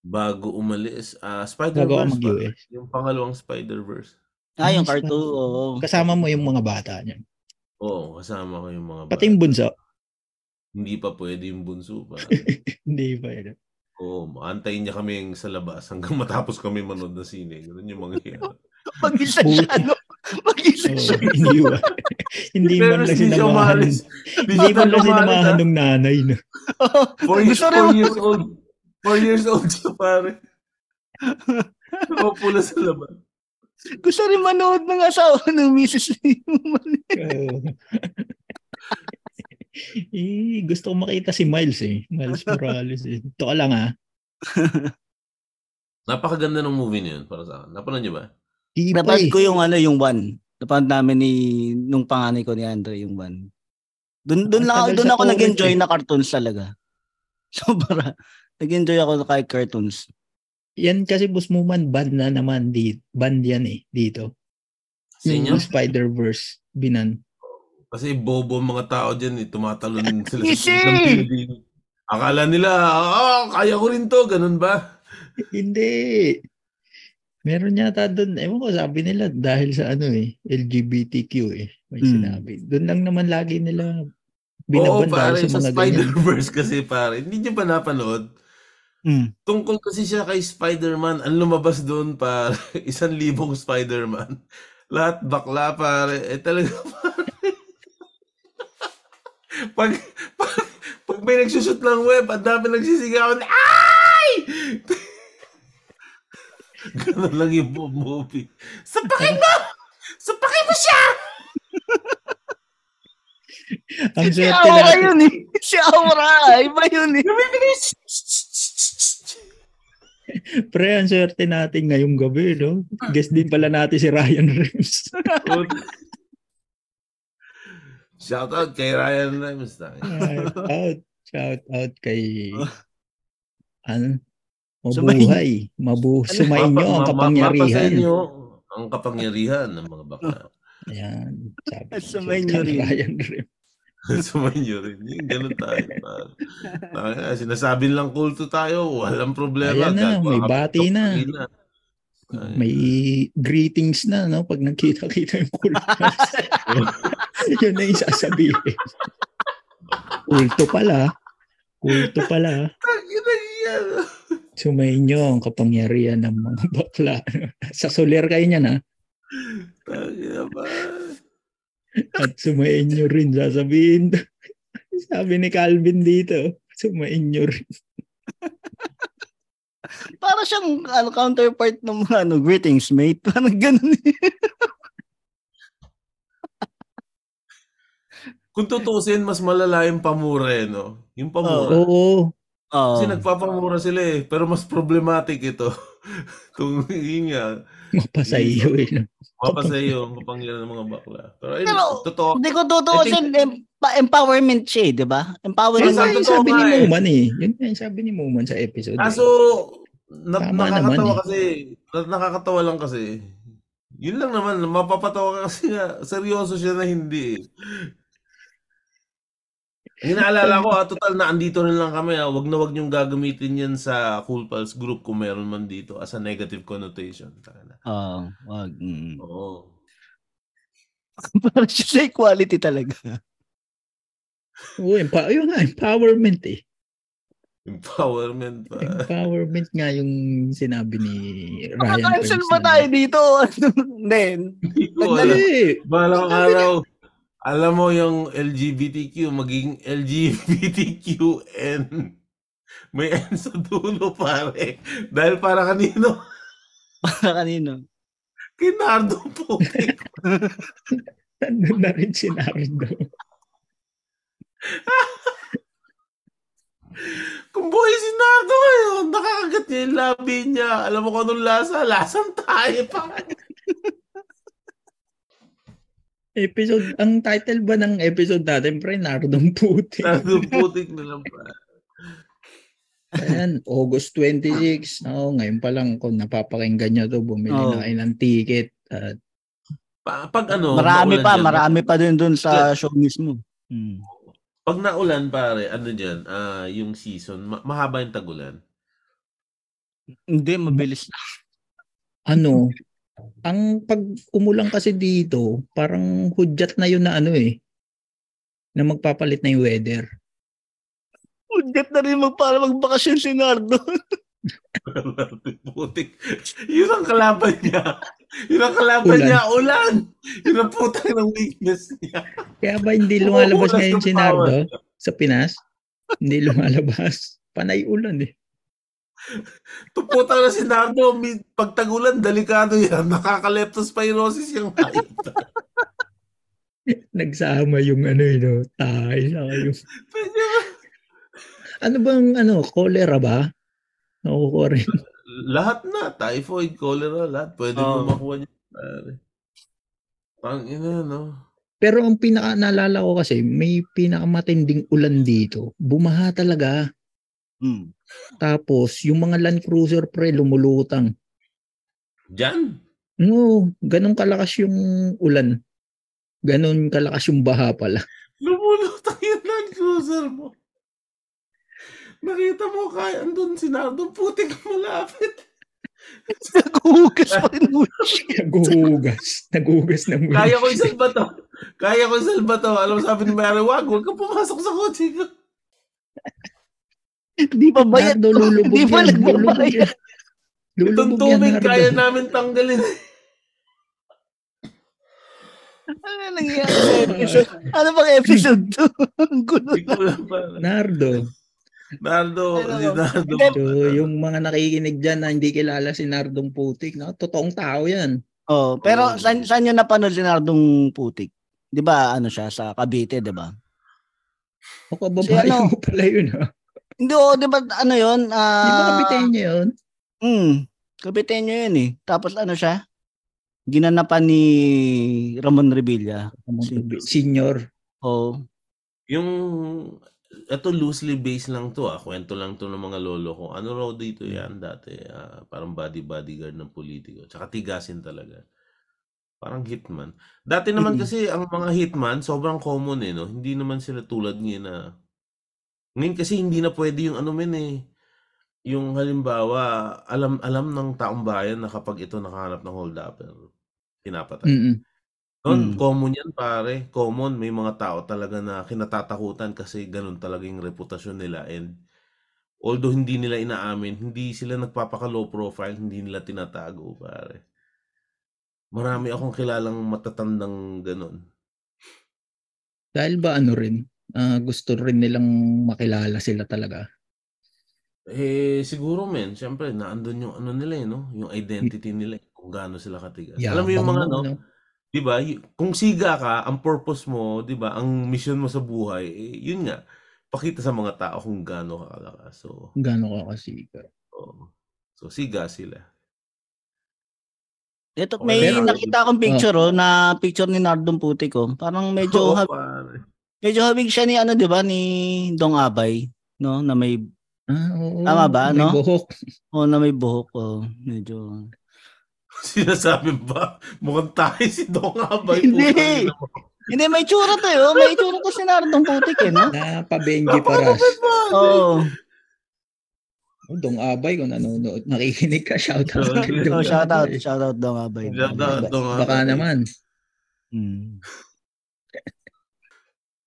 Bago umalis, ah Bago ako Spider-Verse ba? mag-US. Yung pangalawang Spider-Verse. Ah, yung cartoon. Oo. Kasama mo yung mga bata niya. Oo, kasama ko yung mga Pati yung bunso. Hindi pa pwede yung bunso pa. Hindi pa yun. Oo, antayin niya kami sa labas hanggang matapos kami manood ng sine. Ganun yung mangyayari. Mag-isa siya, ano? Mag-isa Oo, siya. iniwan. Hindi man lang hindi siya sinamahan. umalis. Hindi man lang umalis, sinamahan ah. ng nanay. No? Four, Gusto rin four mo- years old. Four years old siya, pare. Nakaupo na sa labas. Gusto rin manood ng asawa ng misis ni eh, gusto ko makita si Miles eh. Miles Morales eh. Ito ka lang ah. Napakaganda ng movie niya yun para sa akin. Napanood niyo ba? Di pa Napanood eh. ko yung ano, yung one. Napanood namin ni nung panganay ko ni Andre yung one. Doon doon Ang lang doon ako nag-enjoy eh. na cartoons talaga. Sobra. Nag-enjoy ako kay cartoons. Yan kasi Boss Muman band na naman di band yan eh dito. Sa inyo? Yung Spider-Verse binan. Kasi bobo mga tao dyan, eh. tumatalon sila sa building. Akala nila, ah, kaya ko rin to, ganun ba? Hindi. Meron yata doon, ewan ko, sabi nila dahil sa ano eh, LGBTQ eh, may Hmm. sinabi. Doon lang naman lagi nila Oo, binaban pare, dahil sa sa mga ganyan. Spider-Verse kasi, pare. Hindi niyo pa napanood. Mm. Tungkol kasi siya kay Spider-Man, ang lumabas doon, pare, isang libong Spider-Man. Lahat bakla, pare. Eh, talaga, pare. pag, pag, pag may nagsushoot ng web, ang dami nagsisigawan, ay! Ganun lang yung movie. Sapakin mo! Sapakin mo siya! Ang Si Aura yun eh. Si Aura. Iba yun eh. Pre, ang swerte natin ngayong gabi, no? Guest din pala natin si Ryan Reeves. Shout out kay Ryan Rems. Shout out. Shout out kay ano? Mabuhay. Mabu sumainyo ang kapangyarihan. Mapasainyo ang kapangyarihan ng mga bakla. Ayan. Sabi nyo rin. Ryan Reeves. Sumainyo rin. Yung ganun tayo. pare. Tangina, Sinasabi lang kulto tayo. Walang problema. Ayan na, Gagawa may bati na. Ay. May greetings na, no? Pag nagkita-kita yung kultas. Yun na yung sasabihin. Kulto pala. Kulto pala. Tangina yan. Sumainyo ang kapangyarihan ng mga bakla. Sa soler kayo niyan, ha? Tangina ba? At sumainyo rin, sasabihin. Sabi ni Calvin dito, sumainyo rin. Para siyang ano, counterpart ng mga ano, greetings mate. Parang ganun. Kung tutusin, mas malala yung pamura eh, no? Yung pamura. Oo. Oo. Kasi nagpapamura sila eh. Pero mas problematic ito. Itong yun nga. Mapasayo eh. no? Mapasayo ang kapangyarihan ng mga bakla. Pero, ayun, Pero, totoo. Hindi ko tutuusin, empa- empowerment siya eh, di ba? Empowerment. Yun yung totoo sabi ni eh. Muman eh. Yun yung sabi ni Muman sa episode. eh. Kaso, na, Tama nakakatawa naman eh. kasi, na- nakakatawa lang kasi. Yun lang naman, mapapatawa ka kasi nga, seryoso siya na hindi. eh. Hinaalala ko ha, total na andito rin lang kami ha, wag na wag niyong gagamitin yan sa Cool Pals group kung meron man dito as a negative connotation. Oo, wag. mm. Oo. Para siya sa equality talaga. Oo, empa- yun nga, empowerment eh. Empowerment pa. Empowerment nga yung sinabi ni Ryan Maka-cancel Perms ba tayo dito? Hindi. Hindi ko alam. Balang araw, alam mo yung LGBTQ, maging LGBTQN. May N sa dulo, pare. Dahil para kanino? Para kanino? Kay Nardo Putik. nandun na rin si Nardo. Kung buhay si Nardo ngayon, nakakagat niya yung labi niya. Alam mo kung anong lasa? Lasang tayo pa. Episode, ang title ba ng episode natin, pre, Nardong Puti. Nardo Putik na lang pa. Ayan, August 26. Oo, ngayon pa lang kung napapakinggan nyo to, bumili Oo. na kayo ng ticket. At Pa- pag ano, marami pa, dyan, marami pa din dun sa show mismo. Hmm. Pag naulan, pare, ano dyan, ah, yung season, ma- mahaba yung tagulan. Hindi, mabilis na. ano, ang pag umulang kasi dito, parang hudyat na yun na ano eh, na magpapalit na yung weather. Udyat na rin mag, para magbakasyon si Nardo. Putik. Yun ang kalaban niya. Yun ang kalaban Ulan. niya, ulan. Yun ang putang ng weakness niya. Kaya ba hindi lumalabas ngayon ng si. Nardo sa Pinas? Hindi lumalabas. Panay ulan eh. Tuputang na si Nardo, mi- pag tagulan, delikado yan. Nakaka-leptospirosis yung height. Nagsama yung ano yun, no, tayo saka yung... Ano bang ano, cholera ba? Nakukuha rin. lahat na, typhoid, cholera, lahat. Pwede Oo. mo makuha niya. Pare. Ang ina, no? Pero ang pinaka naalala ko kasi, may pinakamatinding ulan dito. Bumaha talaga. Hmm. Tapos, yung mga Land Cruiser pre, lumulutang. Diyan. No, ganun kalakas yung ulan. Ganun kalakas yung baha pala. Lumulutang yung Land Cruiser mo. Nakita mo, kaya andun si Nardo, putik malapit. Naghuhugas pa rin mo. Naguhugas. Naguhugas ng Kaya ko isang bato. Kaya ko isang bato. Alam mo sabi ni Mary, wag, wag ka pumasok sa kotse ko. Di ba bayad? Nardo, lulubog Di ba nagbabayad? Itong tubig, kaya namin tanggalin. Ano nangyayari sa episode? Ano bang episode to? Ang gulo Hindi na. ko lang pa. Nardo. Nardo, si Nardo. So, yung mga nakikinig dyan na hindi kilala si Nardong Putik, no? totoong tao yan. Oh, pero Oh. saan, saan nyo napanood si Nardong Putik? Di ba ano siya sa Cavite, di ba? O kababae Si ano? mo pala yun, ha? Hindi, oh, di ba ano yun? Di ba Ah, niya yun? Hmm, Caviteño yun eh. Tapos ano siya? Ginanapan ni Ramon Revilla. Si- Senior. Oh, Yung, ito loosely based lang to ah. Kwento lang to ng mga lolo ko. Ano raw dito yan dati? ah, parang body bodyguard ng politiko. Tsaka tigasin talaga. Parang hitman. Dati naman Mm. kasi ang mga hitman, sobrang common eh, no? Hindi naman sila tulad ngayon na... Ngayon kasi hindi na pwede yung ano men eh. Yung halimbawa, alam alam ng taong bayan na kapag ito nakahanap ng hold-upper, pinapatay. Mm-mm. Noon, Mm. common yan pare. Common. May mga tao talaga na kinatatakutan kasi ganun talaga yung reputasyon nila. And although hindi nila inaamin, hindi sila nagpapaka-low profile, hindi nila tinatago pare. Marami akong kilalang matatandang ganun. Dahil ba ano rin, ah, gusto rin nilang makilala sila talaga. Eh, siguro men, syempre, naandun yung ano nila eh, no? Yung identity nila, eh, kung gaano sila katigas. Alam mo yung Yabang mga, mo, no? no? Di ba? Y- Kung siga ka, ang purpose mo, di ba? Ang mission mo sa buhay, eh, yun nga. Pakita sa mga tao kung gaano ka kalakas. So, Gano'n ka kasika. oo. so siga sila. Ito, Okay, may pero- nakita akong picture oh, na picture ni Nardong Putik oh. Parang medyo Oo, hab- pare. medyo habig siya ni ano 'di ba ni Dong Abay, no? Na may Ah, oo. Tama ba, May no? buhok. oh, na may buhok oh, medyo Sinasabi ba? Mukhang tayo si Dong Abay. Hindi. Hindi may tsura to, oh. may tsura to si Nardong Putik eh, no? Na pabenji paras. Oh, Dong Abay, kung nanonood, nakikinig ka, shout out. Oh, shout out, shout out Dong Abay. Shout out, Dong Baka Abay. naman. Hmm.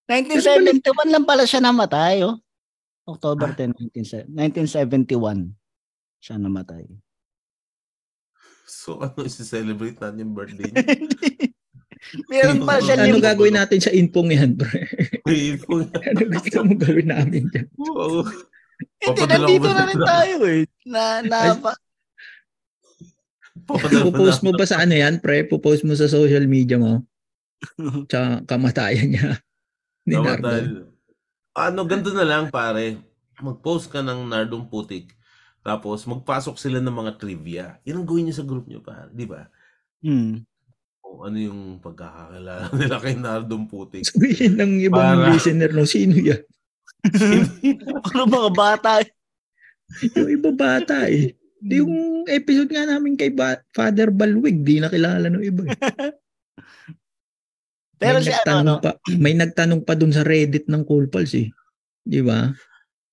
1971 lang pala siya namatay, oh. October 10, 19, 1971 siya namatay. So ano, isi-celebrate natin yung birthday niya? Meron pa siya ano gagawin natin sa infong yan, pre? Ipon. ano gusto mo gawin namin dyan? Oo. Hindi, nandito na rin tayo eh. Na, na, Pupost mo ba sa ano yan, pre? Pupost mo sa social media mo? Tsaka kamatayan niya. Ni Nardo. Ano, ganito na lang pare. Mag-post ka ng Nardong Putik. Tapos magpasok sila ng mga trivia. Yan ang gawin niyo sa group niyo pare. Di ba? hmm. O ano yung pagkakakilala nila kay Nardong Putik. Sabihin ng ibang Para- listener, no, sino yan? Ano mga bata eh. Yung iba bata eh. Yung episode nga namin kay ba- Father Balwig, di nakilala ng iba. eh. Pero may si ano, nagtanong no? pa, may nagtanong pa dun sa Reddit ng Cool Pals eh. Di ba?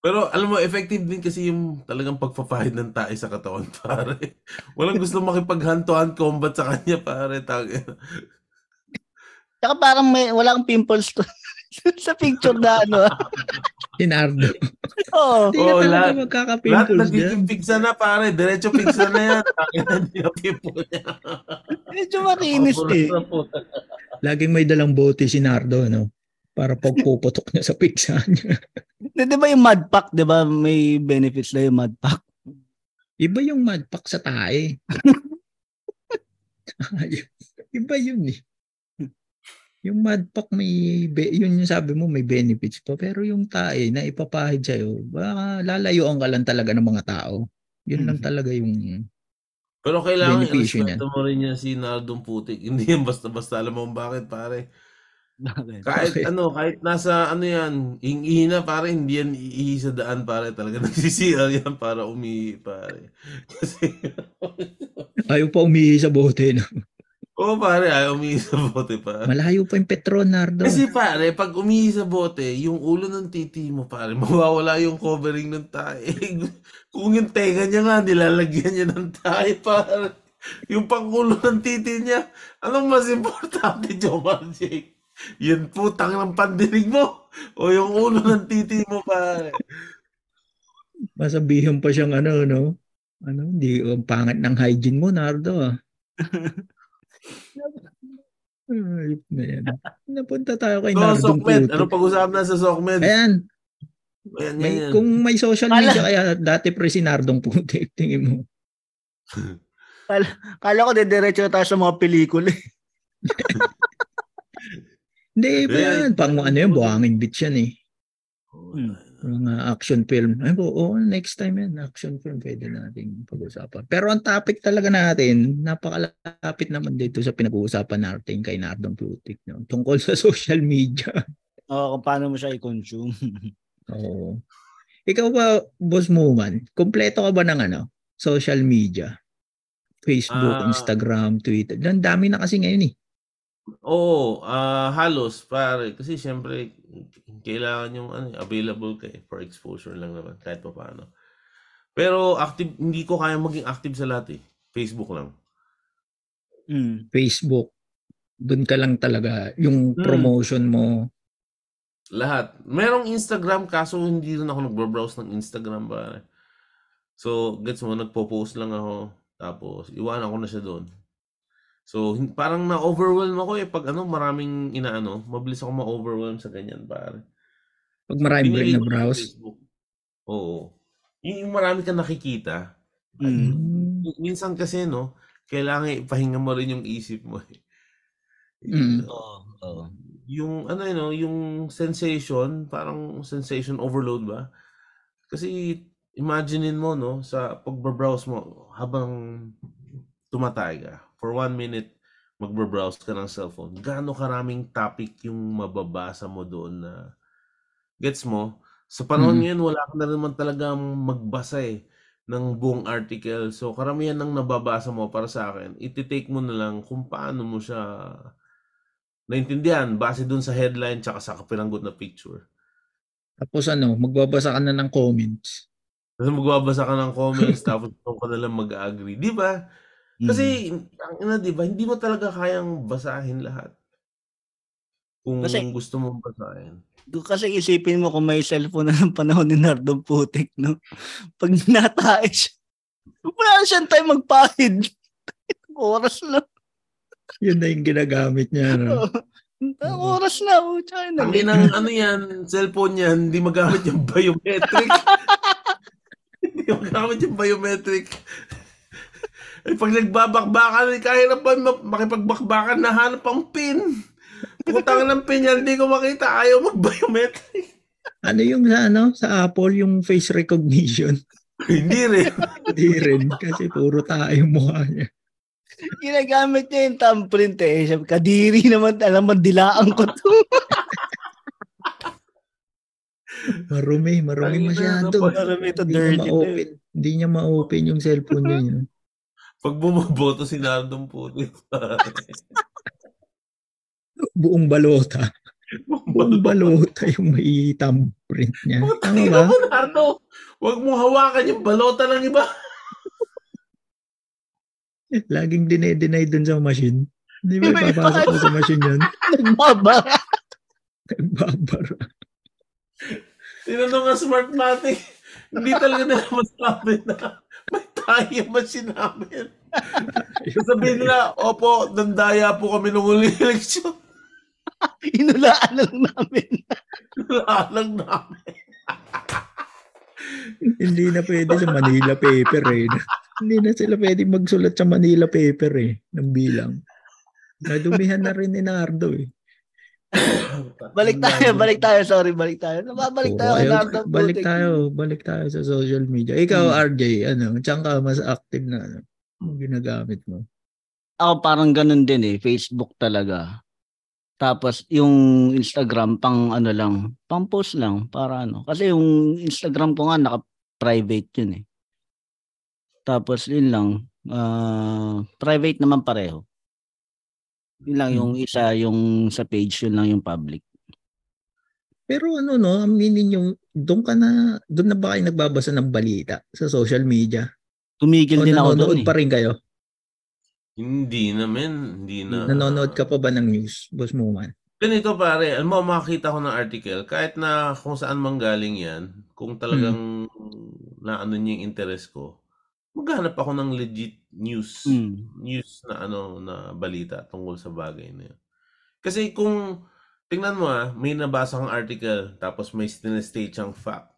Pero alam mo, effective din kasi yung talagang pagpapahid ng tae sa katawan, pare. Walang gusto makipag-hand-to-hand combat sa kanya, pare. Tag- Tsaka parang may, walang pimples to. sa picture na ano. Si Nardo. Oo. Hindi na Oo, talaga lahat- Lahat magkaka-pimples dyan. nagiging pigsa na, pare. Diretso pigsa na yan. Hindi na pimple niya. Medyo makinis eh. Laging may dalang bote si Nardo, no? Para pagpuputok niya sa pizza niya. Di, di ba yung mud pack, di ba? May benefits na yung mud pack. Iba yung madpak sa tae. Iba yun eh. Yung madpak may, be- yun yung sabi mo may benefits pa. Pero yung tae na ipapahid sa'yo, baka lalayuan ka lang talaga ng mga tao. Yun lang Mhm. talaga yung, Pero kailangan i-respeto mo rin niya si Nardong Putik. Hindi yan basta-basta. Alam mo kung bakit, pare. Bakit? Kahit ano, kahit nasa ano yan, ing na pare, hindi yan iihi sa daan pare. Talaga nagsisiyal yan para umihi pare. Kasi, ayaw pa umihi sa bote. No? oo pare, ay umihi sa bote pare. Malayo pa yung Petron, Nardo. Kasi pare, pag umihi sa bote, yung ulo ng titi mo pare, mawawala yung covering ng tae. Kung yung tenga niya nga, nilalagyan niya ng tae pare. Yung pangulo ng titi niya, anong mas importante, Jomar Jake? Yan putang ng pandinig mo o yung ulo ng titi mo pare. Masabihan pa siyang ano, no? Ano, hindi, ang pangit ng hygiene mo, Nardo. Ah. Ayop na yan. Napunta tayo kay So, Nardong Sokmed, ano pag-usapan na sa Sokmed? Ayan, Ayan, may, yan, yan. kung may social Kala- media kaya dati pre si Nardong Putik, tingin mo. Kala ko didiretso tayo sa mga pelikula. Hindi, iba Eh, yan. Pang ano yun, buhangin beach yan eh. Hmm. Mga action film. Ay po, oh, next time yan, action film, pwede natin pag-usapan. Pero ang topic talaga natin, napakalapit naman dito sa pinag-uusapan natin kay Nardong Putik. No? Tungkol sa social media. Oo, kung paano mo siya i-consume. Oo. Ikaw ba, Boss Muman, kompleto ka ba ng ano, social media? Facebook, Ah. Instagram, Twitter. Ang dami na kasi ngayon eh. Oo, ah halos pare kasi syempre kailangan yung ano, available kay for exposure lang naman kahit pa paano. Pero active hindi ko kaya maging active sa lahat eh. Facebook lang. Hmm. Facebook. Doon ka lang talaga. Yung Hmm. promotion mo. Lahat. Merong Instagram kaso hindi rin ako nagbo-browse ng Instagram pare. So, gets mo nagpo-post lang ako tapos iwanan ko na siya doon. So, parang na-overwhelm ako eh pag ano, maraming inaano, mabilis ako ma-overwhelm sa ganyan pare. Pag maraming break na browse. Oo. Yung, yung marami kang nakikita. Hmm. Mm. Minsan kasi, no, kailangan ipahinga mo rin yung isip mo. eh. Mm. Oo. oo. Yung, ano yun, no, yung sensation, parang sensation overload ba? Kasi, imaginein mo, no, sa pagbabrowse mo, habang tumatay ka, for one minute, magbabrowse ka ng cellphone, gaano karaming topic yung mababasa mo doon na, gets mo? Sa panahon Mm. ngayon, wala ka na naman talagang magbasa eh ng buong article. So, karamihan ng nababasa mo para sa akin, iti-take mo na lang kung paano mo siya naintindihan base dun sa headline tsaka sa kapiranggot na picture. Tapos ano, magbabasa ka na ng comments. Kasi magbabasa ka ng comments tapos doon ka na lang mag-agree. Di ba? Kasi, ang ina, di ba, hindi mo talaga kayang basahin lahat. Kung Kasi- gusto mong basahin. Kasi isipin mo kung may cellphone na ng panahon ni Nardong Putik, no? Pag natae siya, wala na siyang time magpahid. oras lang. Yun na yung ginagamit niya. No? Ang oras na. Oh, tsaka na. Ang inang ano yan, cellphone yan, hindi magamit yung biometric. hindi magamit yung biometric. Eh, pag nagbabakbakan, kahirap ba ma- makipagbakbakan na hanap ang pin? Putang ng pin yan, hindi ko makita. Ayaw mag-biometric. Ano yung sa ano sa Apple yung face recognition? hindi rin. Hindi rin kasi puro tayo yung mukha niya. Ginagamit niya yung thumbprint eh. Sabi, Kadiri naman, alam mo, dilaan ko to. Marumi, marumi masyado. Marumi to Hindi niya dirty. ma-open. Hindi niya ma-open yung cellphone niya. Pag bumoboto si Nardong Putik. Buong balota. Buong balota yung may thumbprint niya. Tama ba? Nardo, huwag mo hawakan yung balota ng iba. Laging dine-deny dun sa machine. Hindi ba May ipapasok mo sa machine yun? Nagbaba. Nagbabara. Tinanong nga Smartmatic, hindi talaga nila masabi na may tayo yung machine namin. Sabihin nila, opo, nandaya po kami nung huling eleksyon. Inulaan lang namin. Wala lang namin. Hindi na pwede sa Manila paper eh. Hindi na sila pwede magsulat sa Manila paper eh, ng bilang. Nadumihan na rin ni Nardo eh. Balik tayo, balik tayo. Sorry, balik tayo. Nababalik tayo kay ayaw- Nardong balik tayo, balik tayo sa social media. Ikaw, Hmm. RJ, ano, tsaka ka mas active na ano, ginagamit mo. Ako parang ganun din eh. Facebook talaga. Tapos yung Instagram pang ano lang, pang post lang para ano. Kasi yung Instagram ko nga naka-private yun eh. Tapos yun lang, ah, private naman pareho. Yun lang yung isa, yung sa page, yun lang yung public. Pero ano no, aminin yung, doon ka na, doon na ba kayo nagbabasa ng balita sa social media? Tumigil O din ako doon eh. pa rin kayo? Hindi na, men. Hindi na. Nanonood ka pa ba ng news, boss mo man? Ganito pare, alam mo, makakita ko ng article, kahit na kung saan mang galing yan, kung talagang naano niya yung interest ko, maghanap ako ng legit news. Mm. News na ano, na balita tungkol sa bagay na yun. Kasi kung, tingnan mo ah, may nabasa kang article, tapos may state siyang fact.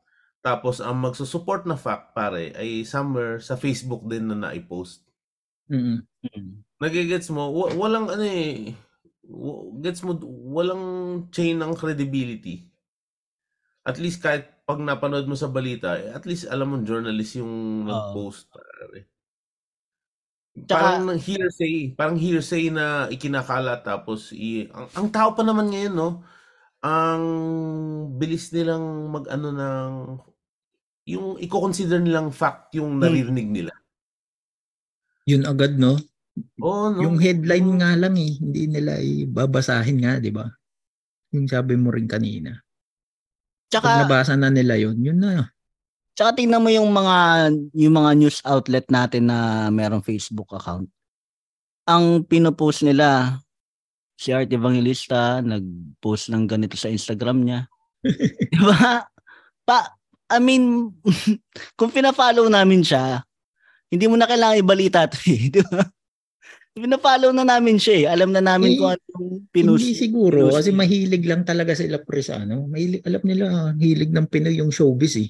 Tapos ang magsusupport na fact pare ay somewhere sa Facebook din na na-post. Mm. Mm. Nagigets mo, wa- walang ano eh, wa- gets mo, walang chain ng credibility. At least kahit pag napanood mo sa balita, eh, at least alam mo journalist yung Oo. nag-post. pare. Tsaka- parang hearsay, parang hearsay na ikinakala tapos i ang, ang tao pa naman ngayon no, ang bilis nilang mag-ano ng yung i-consider nilang fact yung naririnig nila. Yun agad, no? Oh, no. Yung headline nga lang eh, hindi nila ibabasahin nga, di ba? Yung sabi mo rin kanina. Pag Tsaka, nabasa na nila yun, yun na. Tsaka tingnan mo yung mga yung mga news outlet natin na merong Facebook account. Ang pinopost nila si Art Evangelista nag-post ng ganito sa Instagram niya. 'Di ba? Pa I mean, kung pina-follow namin siya, hindi mo na kailangan ibalita 'to, eh, 'di ba? Pina-follow na namin siya eh. Alam na namin Eh, kung ano yung pinost. hindi siguro pinost kasi mahilig lang talaga sila pre sa ano. Mahilig, alam nila, hilig ng Pinoy yung showbiz eh.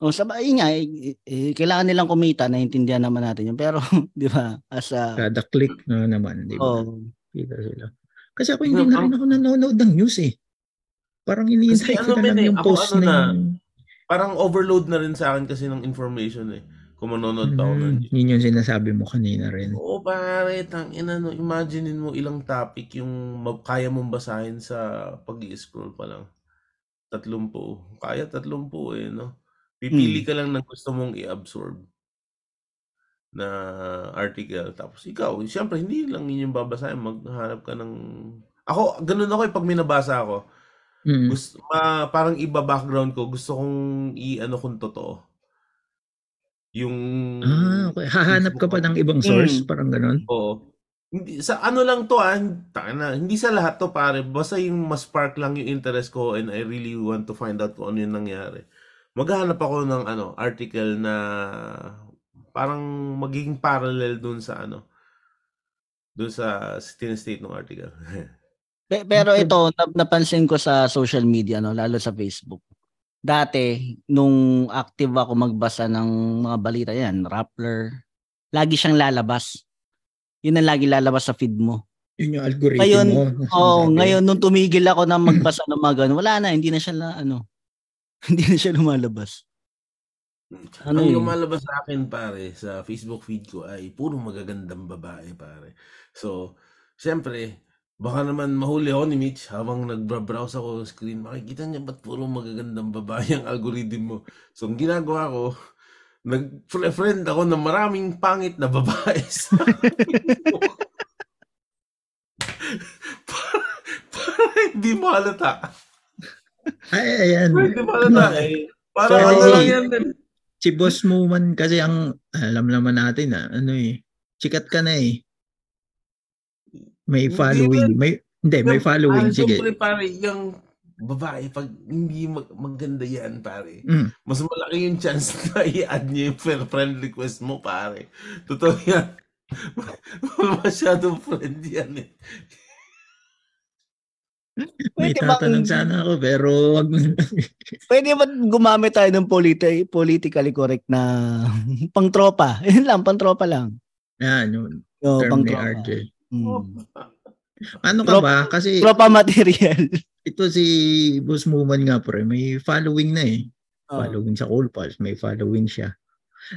Oh, sabay nga, eh, eh, kailangan nilang kumita, naiintindihan naman natin yun. Pero, di ba, as a, Kada click na naman, di ba? oh, Kita sila. Kasi ako hindi No, na rin ako nanonood ng news eh. Parang iniintay ko ano, na lang eh, yung ako post ano na, na, yung, Parang overload na rin sa akin kasi ng information eh. Kung manonood pa ako ng Mm, yun yung sinasabi mo kanina rin. Oo pare, tang ina no, imaginein mo ilang topic yung kaya mong basahin sa pag-i-scroll pa lang. Tatlumpu. Kaya tatlumpu eh, no? Pipili ka lang ng gusto mong i-absorb na article. Tapos ikaw, siyempre, hindi lang yun yung babasahin. Maghanap ka ng... Ako, ganun ako eh, pag minabasa ako. Mm. Gusto, ma- parang iba background ko. Gusto kong i-ano kung totoo. Yung... Ah, okay. Hahanap ka pa ng ibang source, Mm. parang ganon. Oo. hindi sa ano lang to ah, na, hindi sa lahat to pare, basta yung mas spark lang yung interest ko and I really want to find out kung ano yung nangyari. Maghahanap ako ng ano, article na parang magiging parallel dun sa ano, dun sa state ng article. Pe- Pero ito, nap- napansin ko sa social media, no, lalo sa Facebook. Dati, nung active ako magbasa ng mga balita yan, Rappler, lagi siyang lalabas. Yun ang lagi lalabas sa feed mo. Yun yung algorithm Ngayon, mo. Oo, Sinasabi. ngayon nung tumigil ako na magbasa ng mga ganun, wala na, hindi na siya na, ano, hindi na siya lumalabas. Ano Ang lumalabas sa akin pare sa Facebook feed ko ay puro magagandang babae pare. So, syempre, baka naman mahuli ako ni Mitch habang nagbrowse ako sa screen. Makikita niya ba't puro magagandang babae ang algorithm mo. So, ang ginagawa ko, nag-friend ako ng maraming pangit na babae sa Facebook. para, para hindi mo halata. Ay, ayan. Hindi mo halata eh. Para So, ano lang yan. Si Boss Muman kasi ang alam naman natin na ano eh. Sikat ka na eh. May following. May hindi, may following. Ah, Sige. Siyempre, pare, yung babae, pag hindi mag- maganda yan, pare, Mm. mas malaki yung chance na i-add niya yung friend- friend request mo, pare. Totoo yan. Masyadong friend yan eh. May Pwede bang- tatanong sana ako pero wag. Pwede ba gumamit tayo ng politi- politically correct na pang-tropa? Yun lang, pang-tropa lang. Yan, yung Yo, term ni. RJ. Hmm. Ano ka Trop- ba? Kasi Tropa material. ito si Boss Muman nga pre, may following na eh. Oh. Following sa Cool Pals, may following siya.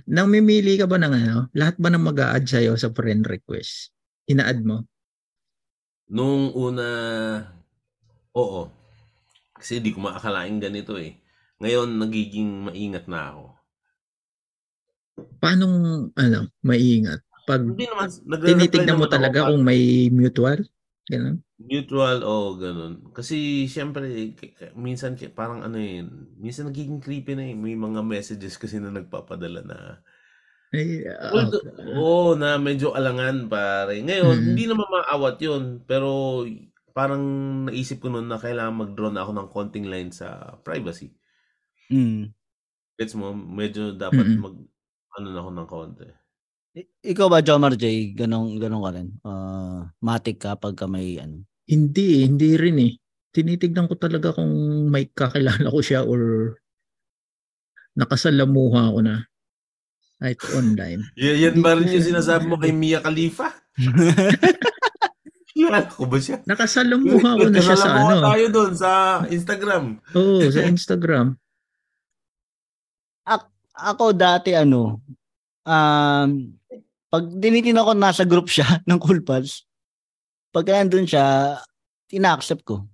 Nang mimili ka ba ng ano, lahat ba ng mag-a-add sa'yo sa friend request? Ina-add mo? Nung una, oo. Kasi di ko maakalaing ganito eh. Ngayon, nagiging maingat na ako. Paano, ano, maingat? Pag Hindi naman, tinitignan mo naman ako talaga pag- kung may mutual? Ganun? Neutral o ganun. Kasi syempre, minsan parang ano yun, minsan nagiging creepy na eh. May mga messages kasi na nagpapadala na, Ay, Although, oo, na medyo alangan pare. Ngayon, Mhm. hindi naman maawat yun. Pero parang naisip ko noon na kailangan mag-draw na ako ng konting line sa privacy. Hmm. Gets mo, medyo dapat Mhm. mag, ano na ako ng konti. I- Ikaw ba, Jomar J, ganong, ganong ka rin? Ah, matik ka pagka may ano? Hindi, hindi rin eh. Tinitignan ko talaga kung may kakilala ko siya or nakasalamuha ko na. Kahit online. Y- yan ba rin yung sinasabi mo kay Mia Khalifa? Kilala ko ba siya? Nakasalamuha ko na siya sa ano. tayo doon sa Instagram. Oo, sa Instagram. Ako dati ano, um, pag dinitin ako nasa group siya ng Cool Pals, pag nandun siya, ina-accept ko.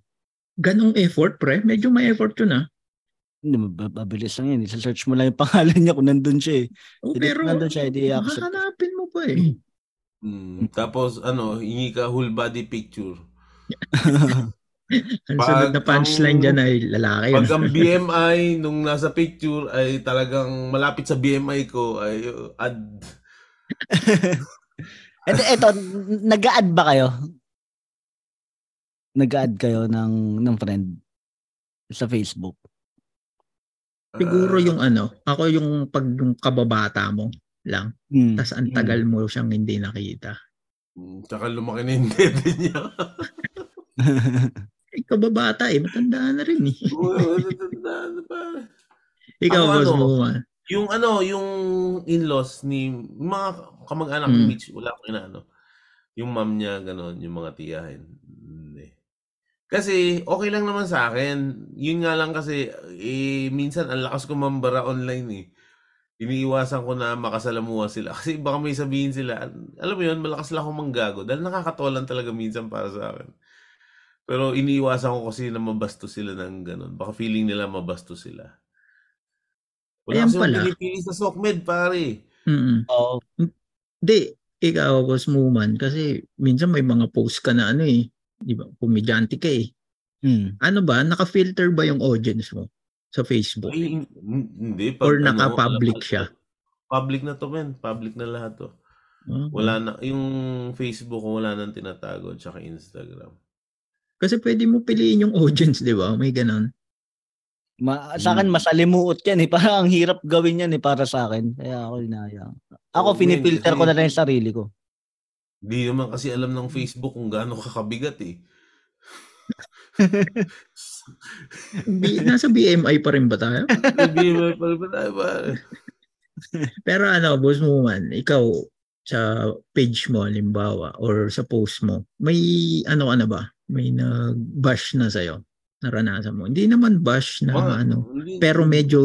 Ganong effort, pre. Medyo may effort yun ah. Hindi, mab- mabilis lang yan. Isa-search mo lang yung pangalan niya kung nandun siya eh. Oh, Hindi, pero nandun siya, hindi i-accept. hahanapin mo pa eh. Mm, tapos ano, hingi ka whole body picture. Ang Pag sunod na punchline ang- dyan ay lalaki. Pag ang BMI nung nasa picture ay talagang malapit sa BMI ko ay uh, add. Ito, ito, nag-add ba kayo? Nag-add kayo ng, ng friend sa Facebook? Siguro Ah, yung ano, ako yung pag yung kababata mo lang. Hmm. Tapos ang tagal mo siyang hindi nakita. mm, Tsaka lumaki na yung dede niya. Eh, kababata eh, matanda na rin eh. Oo, natanda na pa. Ikaw, Ako boss ano, mo man. Yung ano, yung in-laws ni mga kamag-anak Mm. ni Mitch, wala akong inaano. Yung mom niya, gano'n, yung mga tiyahin. Hindi. Kasi, okay lang naman sa akin. Yun nga lang kasi, eh, minsan, ang lakas ko mambara online eh. Iniiwasan ko na makasalamuha sila. Kasi baka may sabihin sila, alam mo yun, malakas lang akong manggago. Dahil nakakatolan talaga minsan para sa akin. Pero iniiwasan ko kasi na mabasto sila ng gano'n. Baka feeling nila mabasto sila. Wala Ayan kasi pala. pinipili sa SOCMED, pare. Mm-mm. Oo. Ikaw, boss mo man. Kasi minsan may mga post ka na ano eh. Di ba? Komedyante ka eh. Hmm. Ano ba? Naka-filter ba yung audience mo sa Facebook? Ay, hin- hindi. Or ano, naka-public wala- siya? Public na to, men. Public na lahat to. Okay. Wala na, yung Facebook ko wala nang tinatago, tsaka Instagram. Kasi pwede mo piliin yung audience, di ba? May ganon. Ma, sa akin, Hmm. masalimuot yan eh. Parang ang hirap gawin yan eh para sa akin. Kaya ako inayang. Ako, men, pinifilter ko na lang yung sarili ko. Di naman kasi alam ng Facebook kung gaano kakabigat eh. B- nasa BMI pa rin ba tayo? Sabi mo, pare, pare, pare. Pero ano, boss mo man, ikaw sa page mo, halimbawa, or sa post mo, may ano ka na ba? May nag-bash na sa'yo? Naranasan mo? Hindi naman bash na Mga- ano, hindi- pero medyo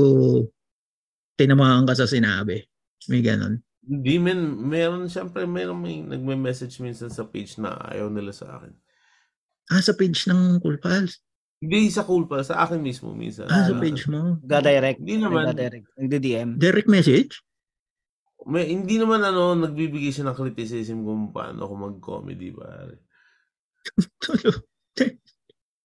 tinamaan ka sa sinabi. May ganon. Hindi men, meron siyempre meron may nagme-message minsan sa page na ayaw nila sa akin. Ah, sa page ng Cool Pals. Hindi sa cool pa, sa akin mismo minsan. Ah, sa page mo. Ga-direct. Hindi naman. Nagda-direct. Nagda-DM. Direct message? May, hindi naman ano, nagbibigay siya ng criticism kung paano ako mag-comedy ba.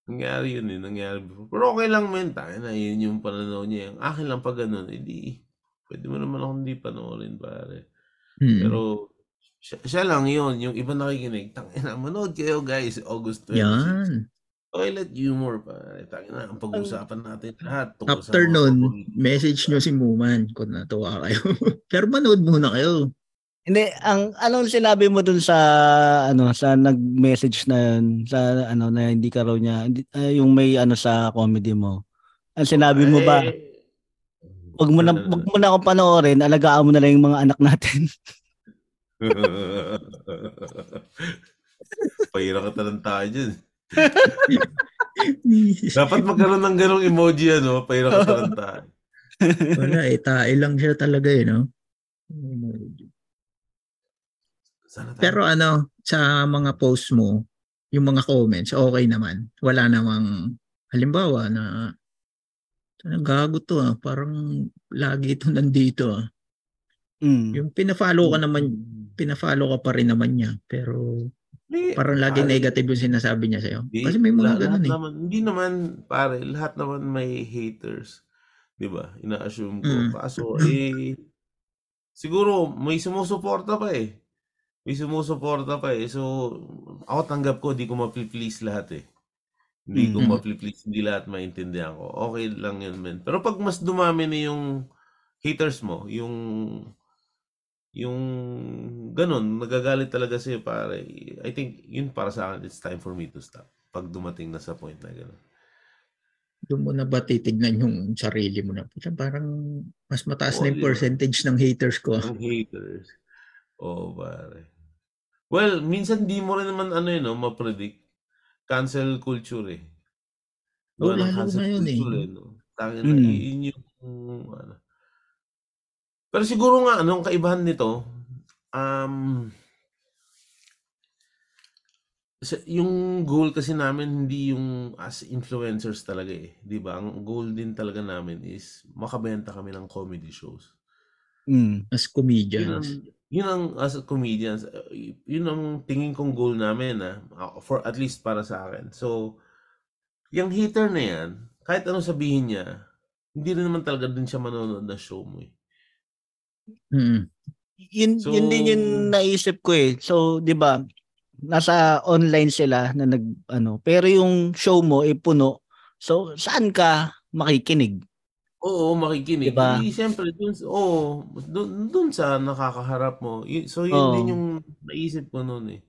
Nangyari yun eh, nangyari before. Pero okay lang men, tayo na yun yung pananaw niya. Ang akin lang pag ganun, edi, pwede mo naman ako hindi panoorin pare. Hmm. Pero, siya, siya lang yun, yung iba nakikinig, tangina, manood kayo guys, August 26. Yan. Toilet humor pare, tangina, ang pag-uusapan natin lahat. After mga nun, message nyo si Muman kung natuwa kayo. Pero manood muna kayo. Hindi, ang anong sinabi mo dun sa ano sa nag-message na yun, sa ano na hindi ka raw niya hindi, ah, yung may ano sa comedy mo. Ang sinabi mo ba, Eh, wag mo na wag mo na akong panoorin, alagaan mo na lang yung mga anak natin. Pahira ka talanta dyan. Dapat magkaroon ng ganong emoji ano, pahira ka talanta. Wala eh, tae lang siya talaga eh, no? Pero ano, sa mga post mo, yung mga comments, okay naman. Wala namang, halimbawa na, "Ano, gago to ah, parang lagi ito nandito ah. Mm. Yung pina-follow ka naman, pina-follow ka pa rin naman niya. Pero Hindi, parang lagi pare, negative yung sinasabi niya sa'yo. hindi. Kasi may mga ganun eh. Naman, hindi naman, pare, lahat naman may haters. Di ba? Ina-assume ko. Mm. Kaso, eh, siguro, may sumusuporta pa eh. May sumusuporta pa eh. So, ako tanggap ko, di ko ma-please lahat eh. Hindi ko Mm. ma-please, hindi lahat maintindihan ko. Okay lang yun, men. Pero pag mas dumami na yung haters mo, yung yung ganun, nagagalit talaga sa'yo pare. I think yun para sa akin, it's time for me to stop. Pag dumating na sa point na gano'n. Doon mo na ba titignan yung sarili mo na? Puta, Parang mas mataas Oo, na yung percentage ng haters ko. Ang haters. Oo, pare. Well, minsan di mo rin naman ano yun, no, ma-predict. Cancel culture eh. Ng lalo cancel na yun eh. culture no? Tangin na, Mm. yun yung. Pero siguro nga, anong kaibahan nito, um, yung goal kasi namin hindi yung as influencers talaga eh. 'Di ba? Ang goal din talaga namin is makabenta kami ng comedy shows. Mm. As Yun ang, comedians. yun ang as comedians, y- yun ang tingin kong goal namin ah, for at least para sa akin. So, yung hater na yan, kahit anong sabihin niya, hindi rin naman talaga din siya manonood ng show mo eh. Mm. Yun, So- yun din yung naisip ko eh. So, 'di ba? Nasa online sila na nag ano, pero yung show mo ay puno. So, saan ka makikinig? Oo, makikinig. Diba? Di, siyempre, dun, oo, dun, dun sa nakakaharap mo. So, yun Oo. din yung naisip ko noon eh.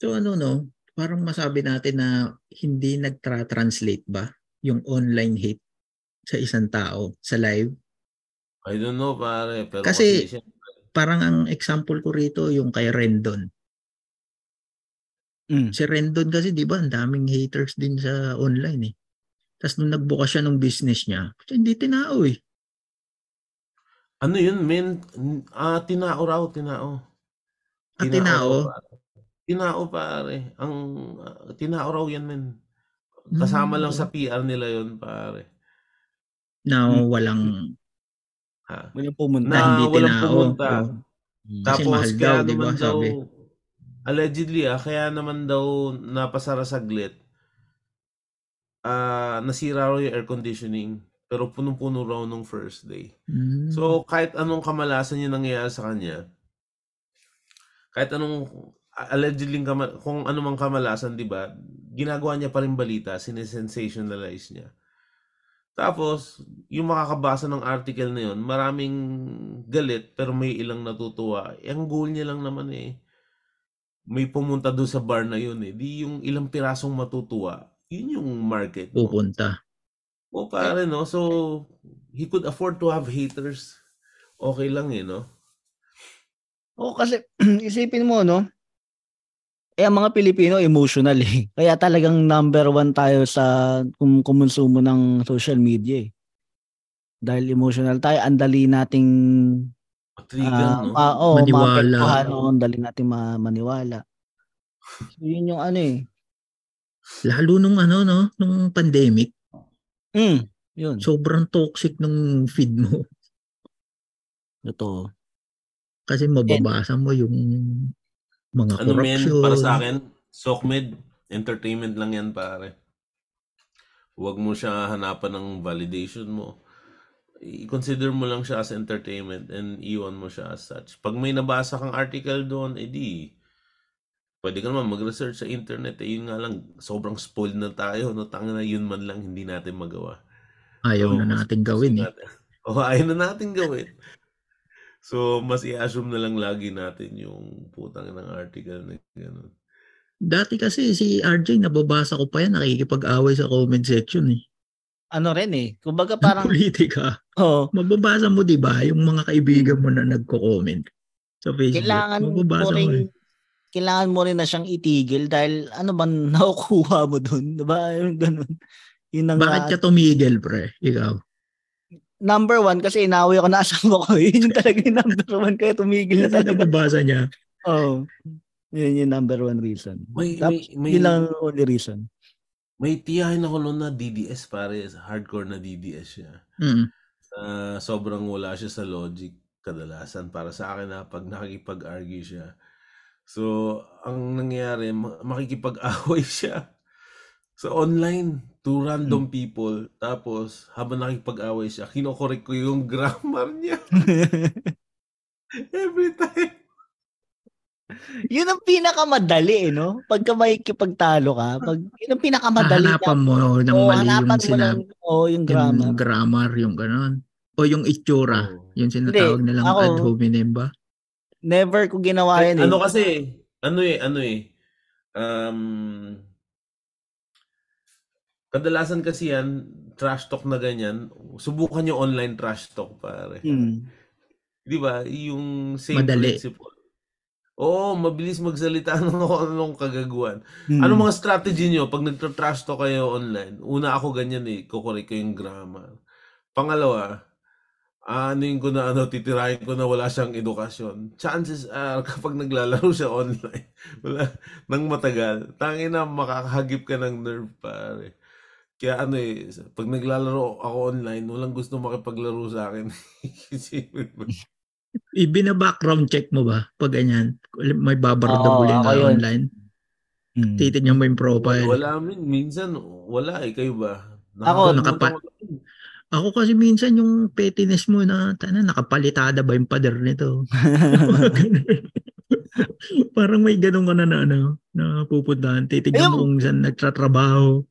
So ano no, parang masabi natin na hindi nagtra-translate ba yung online hate sa isang tao sa live? I don't know, pare. Pero Kasi- kasi, Parang ang example ko rito yung kay Rendon. Mm. Si Rendon kasi 'di ba, ang daming haters din sa online eh. Tapos nung nagbukas siya ng business niya, hindi tinao eh. ano yun, men? Ah, tinao raw, tinao. Ah, tinao? Tinao, pare. Ang, ah, tinao raw yan, men. Kasama Hmm. lang sa PR nila yun, pare. Na Hmm. walang Ha? Walang pumunta. Na hindi walang tinao. pumunta. Kasi Tapos, mahal kaya daw, naman daw, sabi? allegedly ah, kaya naman daw napasara saglit, ah nasira raw yung air conditioning. pero punong-puno raw nung first day. Mm. So, kahit anong kamalasan yung nangyayari sa kanya, kahit anong allegedly kama, kung anumang kamalasan, 'di ba? Ginagawa niya pa rin balita, sinesensationalize niya. Tapos, yung makakabasa ng article na yun, maraming galit pero may ilang natutuwa. Ang goal niya lang naman eh, may pumunta doon sa bar na yun eh. Di yung ilang pirasong matutuwa, yun yung market mo. Pupunta. O pare no, so he could afford to have haters. Okay lang eh, no? Oo, kasi isipin mo, no? Eh, ang mga Pilipino, emotional eh. Kaya talagang number one tayo sa kum kumonsumo ng social media eh. Dahil emotional tayo, ang dali nating Trigger, ah, no? ma- oo, Maniwala. ang dali nating ma- maniwala. So, yun yung ano eh. Lalo nung ano, no? Nung pandemic, Mm, yun. sobrang toxic nung feed mo. Totoo. Kasi mababasa mo yung mga Ano men, corruption. para sa akin, SOCMED, entertainment lang yan pare. Huwag mo siya hanapan ng validation mo. I-consider mo lang siya as entertainment and iwan mo siya as such. Pag may nabasa kang article doon, edi pwede ka naman mag-research sa internet. Eh, yun nga lang, sobrang spoiled na tayo. No? Tanga na yun man lang hindi natin magawa. Ayaw So, na natin gawin eh. natin- Oo, ayaw na natin gawin. So, mas i-assume na lang lagi natin yung putang ng article na gano'n. Dati kasi si RJ, nababasa ko pa yan, nakikipag-away sa comment section eh. Ano rin eh. Kumbaga Parang, parang, politika. oh, Mababasa mo, di ba, yung mga kaibigan mo na nagko-comment sa Facebook. kailangan mo Mababasa mo rin eh. kailangan mo rin na siyang itigil dahil ano bang nakukuha mo dun? Diba? Yung ganun. Yun ang Bakit ka tumigil, pre? Ikaw. Number one kasi inawi ako na asawa ko. Yun yung talaga yung number one kaya tumigil na talaga. nababasa niya. Oh. Yun yung number one reason. May, Tapos, may, may, yun lang ang only reason. may tiyahin ako noon na DDS pare, hardcore na DDS siya. Mm. Ah, sobrang wala siya sa logic kadalasan para sa akin na pag nakikipag-argue siya. So, ang nangyayari, ma- makikipag-away siya sa online to random people. Tapos, habang nakikipag-away siya, kinokorek ko yung grammar niya every time. yun ang pinakamadali eh, no? Pagka makikipagtalo ka, pag, yun ang pinakamadali Hahanapan mo ng Oo, mali hanapan yung sinabi. oh, yung grammar. Yung grammar, yung ganon. O yung itsura. Oo. Yung sinatawag Hindi, nilang ako- ad hominem ba? Never ko ginawa yan eh. Ano kasi, ano eh, ano eh, um, kadalasan kasi yan, trash talk na ganyan, subukan yung online trash talk, pare. Hmm. Di ba? Yung same Madali. principle. Oo, mabilis magsalita ng anong kagaguhan. Hmm. Ano mga strategy nyo pag nagtra-trash talk kayo online? Una ako ganyan eh, kukorek ko yung grammar. Pangalawa, aanuin ko na ano, titirahin ko na wala siyang edukasyon. Chances are, kapag naglalaro siya online, wala, nang matagal, tangin na makakahagip ka ng nerve, pare. Kaya ano eh, pag naglalaro ako online, walang gusto makipaglaro sa akin. Mo. Ibina-background check mo ba? Pag ganyan, may Oo, babardabulin ako ka yun. online. Hmm. Titignan mo yung profile. Wala, min, minsan, wala eh, kayo ba? Ako, Nakakalimutan nakapa- ko. Ako kasi minsan yung pettiness mo na, tana, nakapalitada ba yung pader nito? Parang may ganun ka na na, ano, na pupuntahan. Titignan mo Ayun. kung saan nagtatrabaho.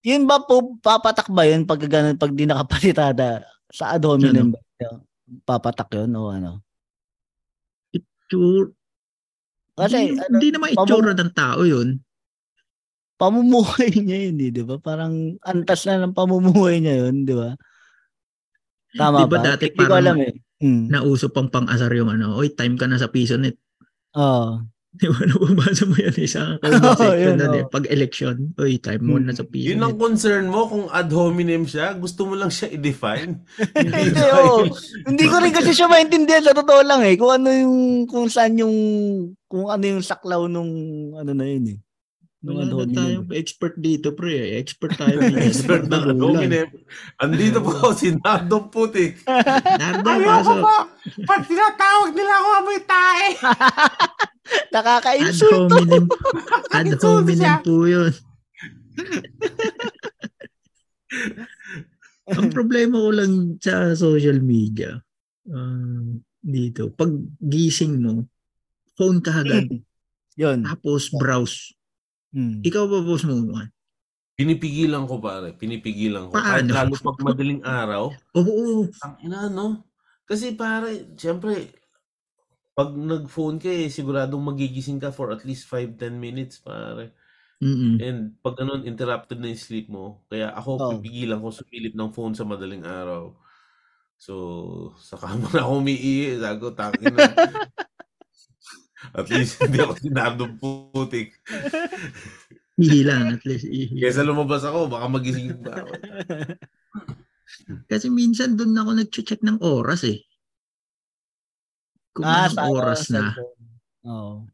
Yun ba po, papatak ba yun pag, ganun, pag di nakapalitada sa ad hominem ba? Papatak yun o ano? Sure. Kasi hindi, ano, hindi naman itsura ng tao yun. pamumuhay niya yun, eh, di ba? Parang antas na ng pamumuhay niya yun, di ba? Tama Di ba dati Hindi ko parang alam eh. Hmm. Nauso pang pang-asar yung ano, oy, time ka na sa piso net. Oo. Di ba? Nababasa mo yan eh, sa comment Oo, section yun, na eh. oo. Pag election, oy, time mo Hmm. na sa piso Yun ang concern mo kung ad hominem siya, gusto mo lang siya i-define. Hindi, oo. Hindi ko rin kasi siya maintindihan sa totoo lang eh. Kung ano yung, kung saan yung, kung ano yung saklaw nung, ano na yun eh. Nung Wala ad na hominem. tayong expert dito, pre. Expert tayo. Expert na ad hominem. Andito po si Nardong Putik. Nardo, pasok. Pag tinatawag nila ako amoy tae. Ad Nakaka-insulto. hominem. Ad hominem po yun. Ang problema ko lang sa social media, um, dito, pag gising mo, phone ka agad, Yun. tapos browse. Hmm. Ikaw ba boss mo? Pinipigilan ko pare, pinipigilan ko. Kahit Paano? lalo pag madaling araw, Oo, oo. ang ina no. Kasi pare, syempre, pag nag-phone ka eh, siguradong magigising ka for at least 5-10 minutes pare. Mm-mm. And pag ganun, interrupted na yung sleep mo. Kaya ako, Oh. pipigilan ko sumilip ng phone sa madaling araw. So, sa kama na ako umiihi. Sago, takin na. At least hindi ako sinadong putik. Ihi lang, at least ihi. Kesa lumabas ako, baka magising pa ako. Kasi minsan doon ako nag-check ng oras eh. Kung Ah, anong sa oras na. Oo.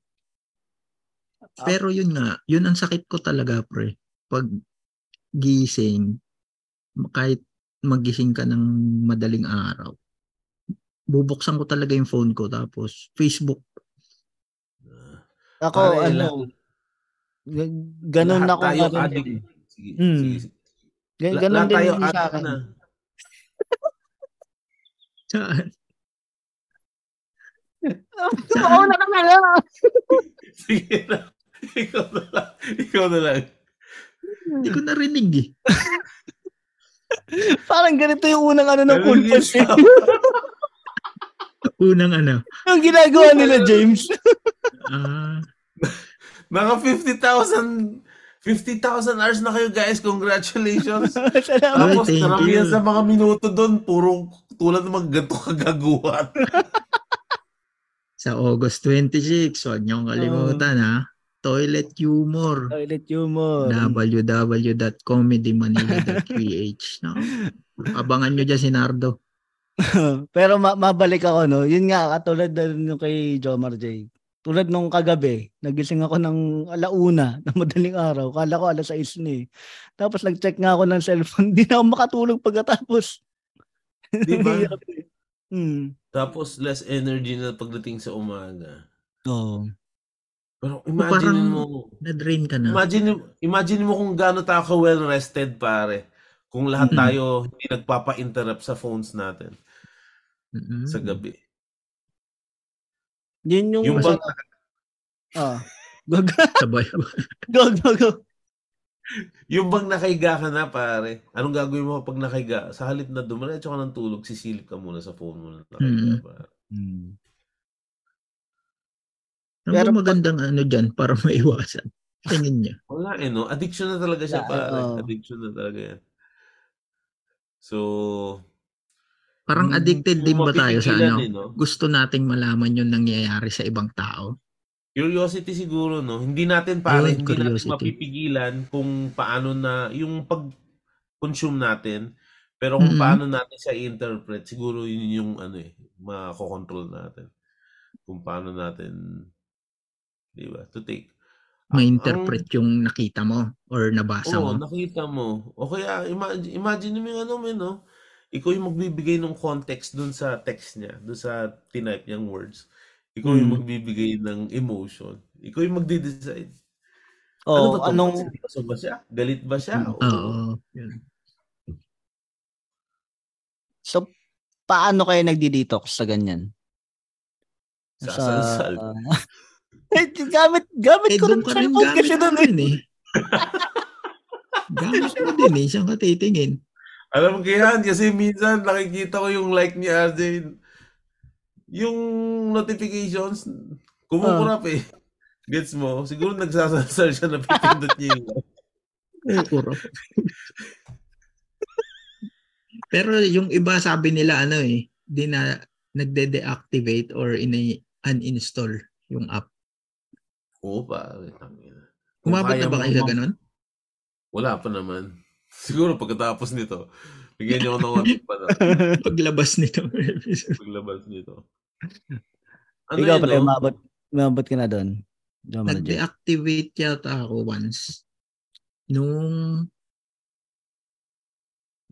Pero yun nga, yun ang sakit ko talaga pre. Pag gising, kahit magising ka ng madaling araw, bubuksan ko talaga yung phone ko tapos Facebook. Ako, Pare, ano, ganun lahat ako. tayo ganun addict. din. Sige, Mm. sige, sige. Ganun lahat din tayo yung sa akin. Saan? Oo, na ka na lang. Sige na. Ikaw na lang. Ikaw na lang. Hindi ko narinig eh. Parang ganito yung unang ano ng yung pass eh. Unang ano. Yung ginagawa nila, James. Ah, Mga 50,000 50,000 hours na kayo guys. Congratulations. Salamat. Tapos karamihan sa mga minuto doon, puro tulad ng mga ganito kagaguhan. sa August 26, huwag niyong kalimutan ha. Toilet humor. Toilet humor. www.comedymanila.ph no? Abangan nyo dyan si Nardo. Pero ma- mabalik ako, no? Yun nga, katulad na rin yung kay Jomar J. Tulad nung kagabi, nagising ako ng alauna na madaling araw. Kala ko alas 6 na eh. Tapos nag-check nga ako ng cellphone. Di na ako makatulog pagkatapos. Di ba? Hmm. Tapos less energy na pagdating sa umaga. Oo. Pero imagine parang- mo, Na-drain ka na. imagine, imagine mo kung gaano tayo ka well rested pare. Kung lahat Mm. tayo hindi nagpapa-interrupt sa phones natin Mm-mm. sa gabi. Yun yung... Yung bang, Ah. Go, go, Sabay. go, go, go. Yung bang nakahiga ka na pare, anong gagawin mo pag nakahiga? Sa halip na dumiretso ka ng tulog, sisilip ka muna sa phone mo. na Nakahiga, Mm. pare. Hmm. Ano Pero ba magandang ano dyan para maiwasan? Tingin niya. Wala eh, no? Addiction na talaga siya, Yeah, pare. oo. Addiction na talaga yan. So, Parang addicted din ba tayo sa ano? eh, no? Gusto nating malaman yung nangyayari sa ibang tao. Curiosity siguro, no? Hindi natin, pare, Yun, hindi natin curiosity. mapipigilan kung paano na, yung pag-consume natin, pero kung Mhm. paano natin siya i-interpret, siguro yun yung, ano eh, makakontrol natin. Kung paano natin, di ba, to take. Ang- Ma-interpret yung nakita mo or nabasa Oo, mo. nakita mo. O kaya, imagine, imagine mo yung ano mo, no? Ikaw yung magbibigay ng context dun sa text niya, dun sa tinype niyang words. Ikaw yung Mm. magbibigay ng emotion. Ikaw yung magde-decide. Oh, ano ba to? anong... Seryoso ba siya? Galit ba siya? O- Oo. Yun. So, paano kayo nagdi-detox sa ganyan? Sasalsal. Eh, gamit, gamit Eh, ko doon rin ka rin cellphone gamit kasi doon eh. eh. gamit mo din eh, siyang katitingin. Alam mo kaya, kasi minsan nakikita ko yung like ni RJ. Yung notifications, kumukurap eh. Gets mo? Siguro nagsasalsal siya na pipindot niya yung like. Oo, kurap. Pero yung iba sabi nila ano eh, di na nagde-deactivate or ini uninstall yung app. Oo. Kung Umabot na ba kayo sa ganun? Wala pa naman. Siguro pagkatapos nito, bigyan niyo ako ng one pa na Paglabas nito. paglabas nito. Ano Ikaw pala, no? umabot, umabot ka na doon. Nag-deactivate yata ako once. Nung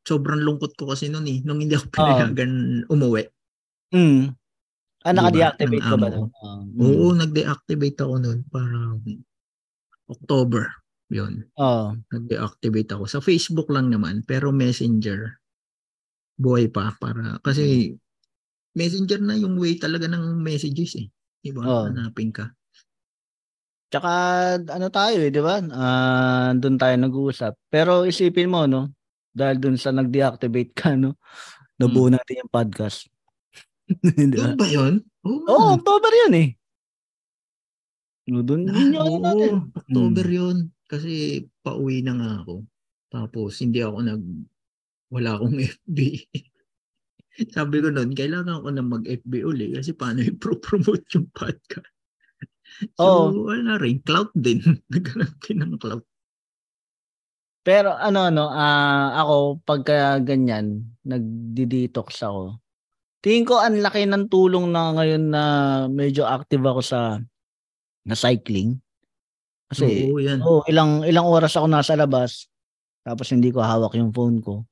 sobrang lungkot ko kasi noon eh. Nung hindi ako pinayagan umuwi. Mm. Ah, naka-deactivate Ng ka ba doon? Ah, mm. Oo, nag-deactivate ako noon. Parang October. Yun. Oo. Nag-deactivate ako. Sa Facebook lang naman, pero Messenger. buhay pa para kasi messenger na yung way talaga ng messages eh. Diba? Oo. Hanapin ka. Tsaka ano tayo eh, di ba? Ah, doon tayo nag-uusap. Pero isipin mo, no? Dahil doon sa nag-deactivate ka, no? Nabuo natin yung podcast. di ba? Doon ba yun? Oo. Oo, oh, October yun eh. No, doon Ah, yun ano natin. oo, October yun. Kasi pauwi na nga ako. Tapos hindi ako nag wala akong FB. Sabi ko noon, kailangan ko na mag-FB uli kasi paano i-promote yung podcast. So, Oo. wala rin. Cloud din. Naghanap din ng cloud. Pero ano ano, ah ako pagka ganyan, nagdi-detox ako. Tingin ko ang laki ng tulong na ngayon na medyo active ako sa na cycling. Kasi Oo, yan. oh, ilang ilang oras ako nasa labas tapos hindi ko hawak yung phone ko.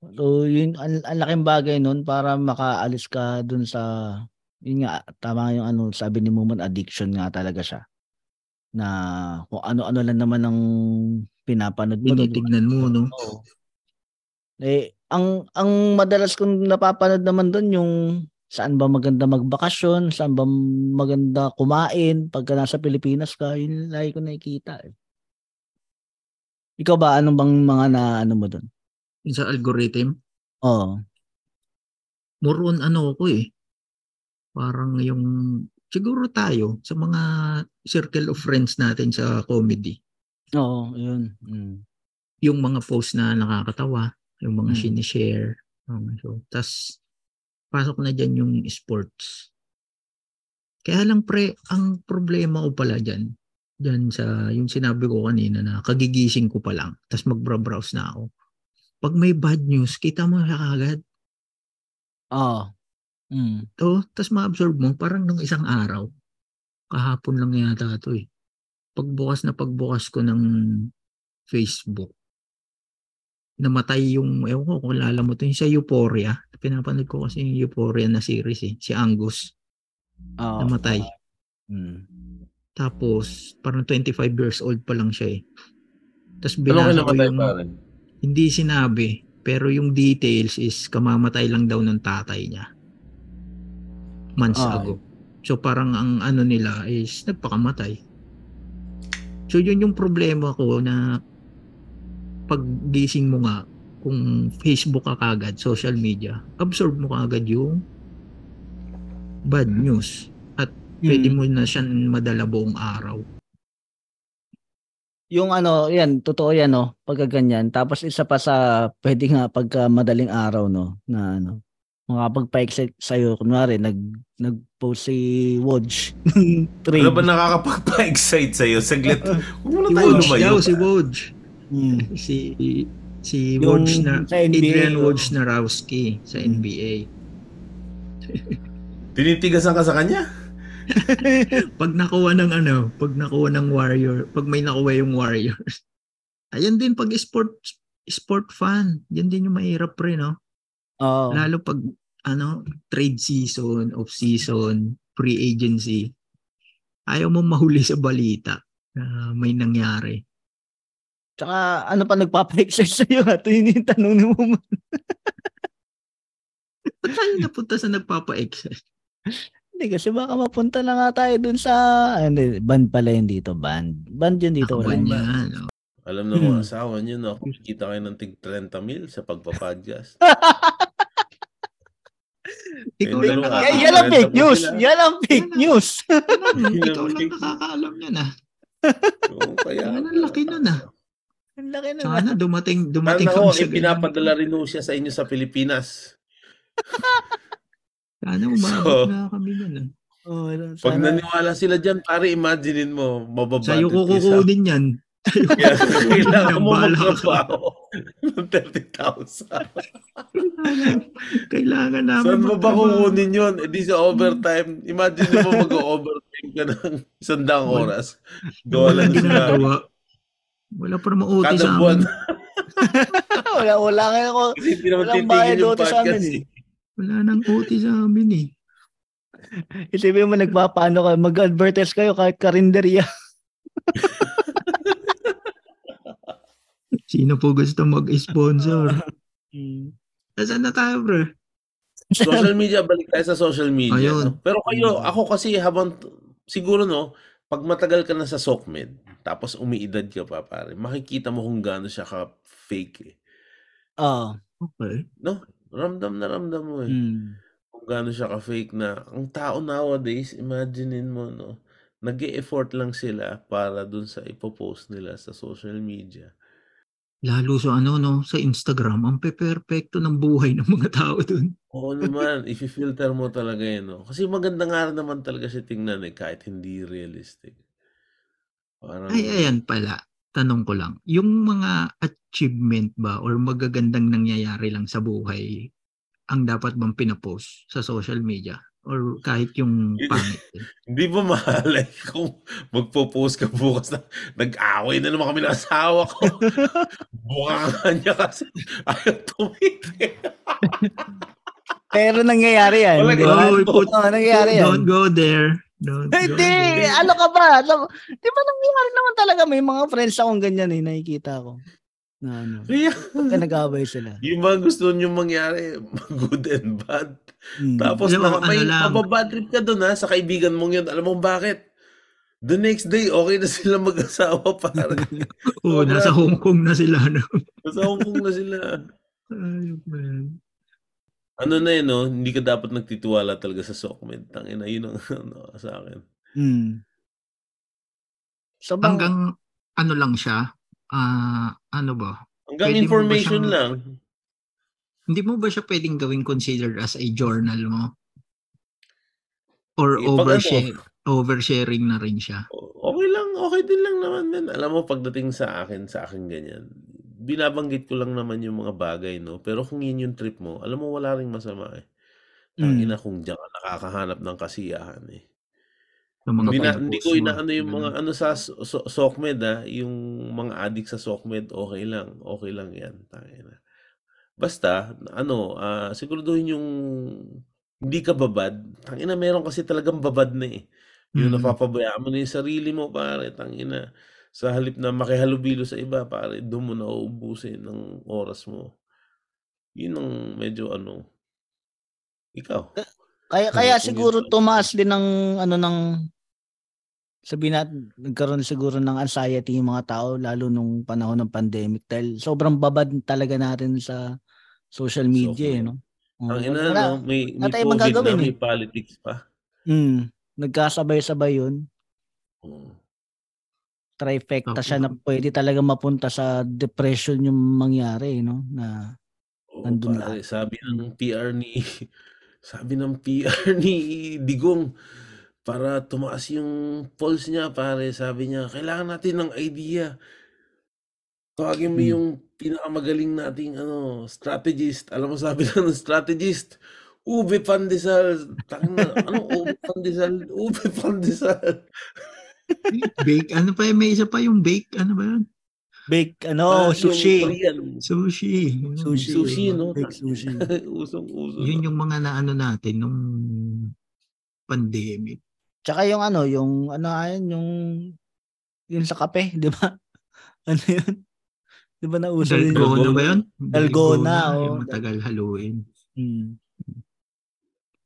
So, yun ang, ang laking bagay nun para makaalis ka dun sa yun nga tama yung ano sabi ni Muman addiction nga talaga siya. Na kung ano-ano lang naman ang pinapanood mo. dun. Tinitignan mo, no? Oo. Eh, ang ang madalas kong napapanood naman doon yung saan ba maganda magbakasyon, saan ba maganda kumain pagka nasa Pilipinas ka, yun lagi ko nakikita. Eh. Ikaw ba, anong bang mga na ano mo doon? Yung sa algorithm. Oo. More on ano ko eh. Parang yung, siguro tayo, sa mga circle of friends natin sa comedy. Oo, yun. Mm. yung mga post na nakakatawa, yung mga Mm. sinishare. Um, so, tas pasok na dyan yung sports. Kaya lang pre, ang problema ko pala dyan, dyan sa, yung sinabi ko kanina na kagigising ko pa lang, tas magbra-browse na ako. Pag may bad news, kita mo siya kagad. Oo. Mm. To, tas ma-absorb mo, parang nung isang araw, kahapon lang yata to eh. Pagbukas na pagbukas ko ng Facebook, namatay yung, ewan ko kung lala mo to, yung sa Euphoria. Pinapanood ko kasi yung Euphoria na series eh, si Angus, Oo. namatay. Mm. Tapos, parang 25 years old pa lang siya eh. Tapos binasa ko yung, pare? Hindi sinabi, pero yung details is kamamatay lang daw ng tatay niya. Months Ah. ago. So parang ang ano nila is nagpakamatay. So yun yung problema ko na paggising mo nga kung Facebook ka kagad, social media, absorb mo kagad yung bad news at pwede Mm. mo na siyang madala buong araw. Yung ano, yan, totoo yan, no? Pagka ganyan. Tapos isa pa sa, pwede nga pagka madaling araw, no? Na ano, makapagpa-excite sa'yo. Kunwari, nag, nag-post si Wodge. Trade. Ano ba nakakapagpa-excite sa'yo? Saglit. Huwag mo na Si tayo Woj lumayo. daw, si Woj. Mm. Si si Woj na sa NBA, Adrian oh. Wojnarowski sa Hmm. NBA. Tinitigasan ka sa kanya? Pag nakuha ng ano, pag nakuha ng Warrior, pag may nakuha yung Warriors. Ayan din pag sport sport fan, yan din yung mahirap pre, no? Oo. Lalo pag ano, trade season, off season, free agency. Ayaw mo mahuli sa balita na may nangyari. Tsaka ano pa nagpapa-excite sa'yo? Ito yun yung tanong ni mo. Ba't tayo napunta sa nagpapa-excite? Hindi kasi baka mapunta na nga tayo dun sa, ah, hindi, band pala yun dito, band. Band yun dito. Ako ba wala niya? No? Alam ng mga Hmm. asawa niyo na kumikita kayo ng tig 30 mil sa pagpa-podcast. Ikaw lang nakakaalam. Yan, ah, yan ang fake news. Yan ang fake news. Ikaw lang nakakaalam yan ah. Oo, kaya. Yan ang laki nun ah. Ang laki na. Sana dumating, dumating Sana kami sa eh, pinapadala rin siya sa inyo sa Pilipinas. Sana umabot So, na kami nun ah. Oh, Pag sana- naniwala sila dyan, pare, imaginein mo, mababadit Sa'yo ko kukunin yan. Sa'yo ko Kaya kukunin kailangan yan. mo magtrabaho ng 30,000. Kailangan, namin Saan mo ba kukunin yun? E di sa overtime. Imagine mo mag-overtime ka ng isang daang oras. Gawa Wala lang sila. Wala pa naman OT Kada sa buwan. amin. wala, wala nga ako. Kasi hindi naman Walang bayad yung doon sa amin podcast. eh. eh. Wala nang OT sa amin eh. Isipin mo nagpapaano ka, mag-advertise kayo kahit karinderya. Sino po gusto mag-sponsor? Nasaan na tayo, bro? social media, balik tayo sa social media. Ayun. no? Pero kayo, ako kasi habang, siguro no, pag matagal ka na sa SOCMED, tapos umiidad ka pa, pare, makikita mo kung gaano siya ka-fake eh. Oo. Okay. No? Ramdam na ramdam mo eh. Mm. Kung gaano siya ka-fake na, ang tao nowadays, imaginein mo, no, nag effort lang sila para dun sa ipopost nila sa social media. Lalo sa ano, no, sa Instagram, ang pe-perfecto ng buhay ng mga tao dun. Oo naman, if-filter mo talaga yun, no? Kasi maganda nga naman talaga siya tingnan eh, kahit hindi realistic. Parang, Ay, ayan pala. Tanong ko lang, yung mga achievement ba or magagandang nangyayari lang sa buhay ang dapat bang pinapost sa social media? Or kahit yung pangit? Hindi ba mahalay kung magpo-post ka bukas na nag-away na naman kami ng asawa ko. Buka niya kasi ayaw tumigil. Pero nangyayari yan. Wala ba? Oy, put- Oo, nangyayari yan. Don't go there. Don't go Hindi, there. ano ka ba? Alam, di ba nangyayari naman talaga may mga friends akong ganyan eh, nakikita ko. Na ano, Kaya, pagka nag-away sila. yung mga gusto nyo mangyari, good and bad. Mm. Tapos Alam na, may ano lang. mababad trip ka doon ha, sa kaibigan mong yun. Alam mo bakit? The next day, okay na sila mag-asawa pare. Oo, nasa Hong Kong na sila. No? Nasa Hong Kong na sila. Ay, man. Ano na yun, no? Hindi ka dapat nagtitiwala talaga sa SOCMED. Tangina, yun ang ano, sa akin. Mm. So, bang, Hanggang ano lang siya, ah ano ba? Hanggang Pwede mo ba information siyang- lang. Hindi mo ba siya pwedeng gawing considered as a journal mo? Or Eh, pag overshare, oversharing na rin siya? O- Okay lang, okay din lang naman din. Alam mo, pagdating sa akin, sa akin ganyan, binabanggit ko lang naman yung mga bagay, no? Pero kung yun yung trip mo, alam mo, wala ring masama eh. Ang Mm. ina kung diyan ka nakakahanap ng kasiyahan eh. Ng mga Hindi, na, hindi ko inaano yung mga ano sa so, so- SOCMED ah, yung mga addict sa SOCMED, okay lang. Okay lang yan. Tangina. Basta, ano, ah siguraduhin yung hindi ka babad. Tangina, meron kasi talagang babad na eh. Yung Mm. napapabayaan mo na yung sarili mo, pare. Tangina. Sa halip na makihalubilo sa iba, pare, doon mo na uubusin ng oras mo. Yun ang medyo ano. Ikaw. kaya, Ano, kaya siguro tumaas din ng, ano, ng, sabihin natin, nagkaroon siguro ng anxiety yung mga tao, lalo nung panahon ng pandemic. Dahil sobrang babad talaga natin sa social media, eh, no? Oo, Ang ina, wala- no? May, may COVID na, eh. may politics pa. Mm, nagkasabay-sabay yun. Oo. Trifecta Opo. siya na pwede talaga mapunta sa depression yung mangyari, no? Na, Oo, Nandun pare, sabi ng PR ni sabi ng PR ni Digong para tumaas yung pulse niya pare sabi niya kailangan natin ng idea tawagin mo Hmm. yung pinakamagaling nating ano strategist alam mo sabi lang ng strategist Ube Pandesal tangina ano Ube Pandesal Ube Pandesal Bake, ano pa? May isa pa yung bake, ano ba yun? bake, Ah, ano, yung sushi. Korean. Sushi. Sushi. sushi no Bake sushi. usong uso Yun yung mga naano natin nung pandemic. Tsaka yung ano, yung ano ayun, yung yung sa kape, di ba? Ano yun? Di ba nauso yun? Dalgona ba yun? Dalgona. Yung matagal haluin. Hmm.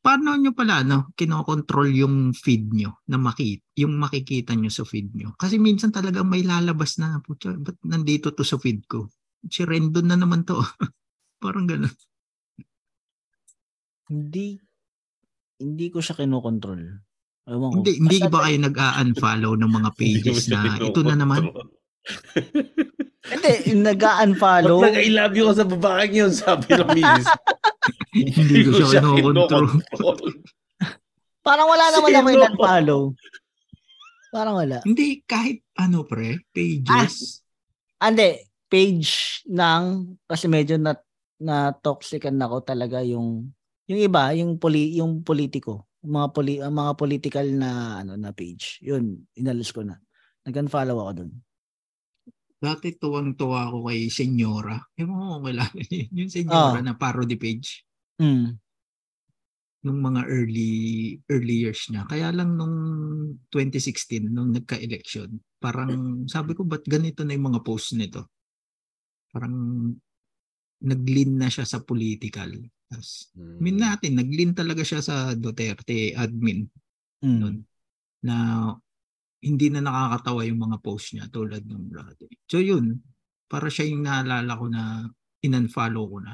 Paano nyo pala, no, kinokontrol yung feed nyo na makita, yung makikita nyo sa feed nyo? Kasi minsan talaga may lalabas na, putya, ba't nandito to sa feed ko? Si Rendon na naman to. Parang gano'n. Hindi hindi ko siya kinokontrol. Ewan ko. Hindi, hindi Basta- ba kayo nag-unfollow ng mga pages na ito na naman? Hindi, nag-unfollow. Ba't nag-I love you ka sa babaeng yun, sabi ng misis. hindi ko siya kinokontrol. Parang wala naman Sino? ako yung unfollow. Parang wala. Hindi, kahit ano pre, pages. Ande, page ng kasi medyo na na toxican ako talaga yung yung iba, yung poli yung politiko, mga poli, ang mga political na ano na page. Yun, inalis ko na. Nag-unfollow ako doon. Dati tuwang-tuwa ako kay Senyora. Ewan ko kung kilala niyo. Yung Senyora Ah. na parody page. Mm. nung mga early early years niya. Kaya lang nung 2016 nung nagka-election, parang sabi ko ba't ganito na yung mga posts nito? Parang nag-lean na siya sa political. Tas, Mm. min natin, nag-lean talaga siya sa Duterte admin Mm. nun na hindi na nakakatawa yung mga post niya tulad ng dati. So yun, para siya yung naalala ko na in-unfollow ko na.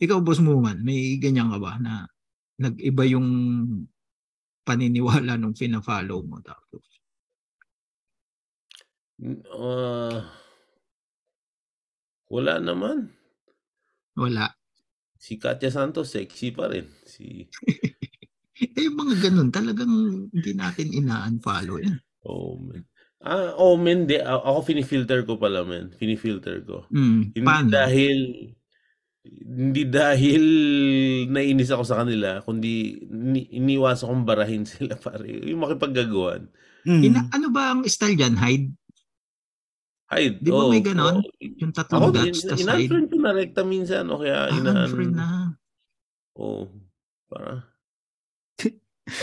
Ikaw, Boss Muman, may ganyan ka ba na nag-iba yung paniniwala nung fina-follow mo tapos? Ah, wala naman. Wala. Si Katya Santos, sexy pa rin. Si, Eh, mga ganun, talagang hindi natin ina-unfollow yan. oh man. Ah, oh man, di, a- ako finifilter ko pala, man. Finifilter ko. Mm, Hindi paano? dahil hindi dahil nainis ako sa kanila, kundi ni, iniwasan kong barahin sila pare. Yung makipaggagawan. Mm. Ina, ano ba ang style dyan? Hide? Hide. Di ba oh, may ganon? oh. Yung tatlong Ako, dots, in, tas in-unfriend ko na rekta minsan, o kaya Ah, inaan. unfriend na. Oo. para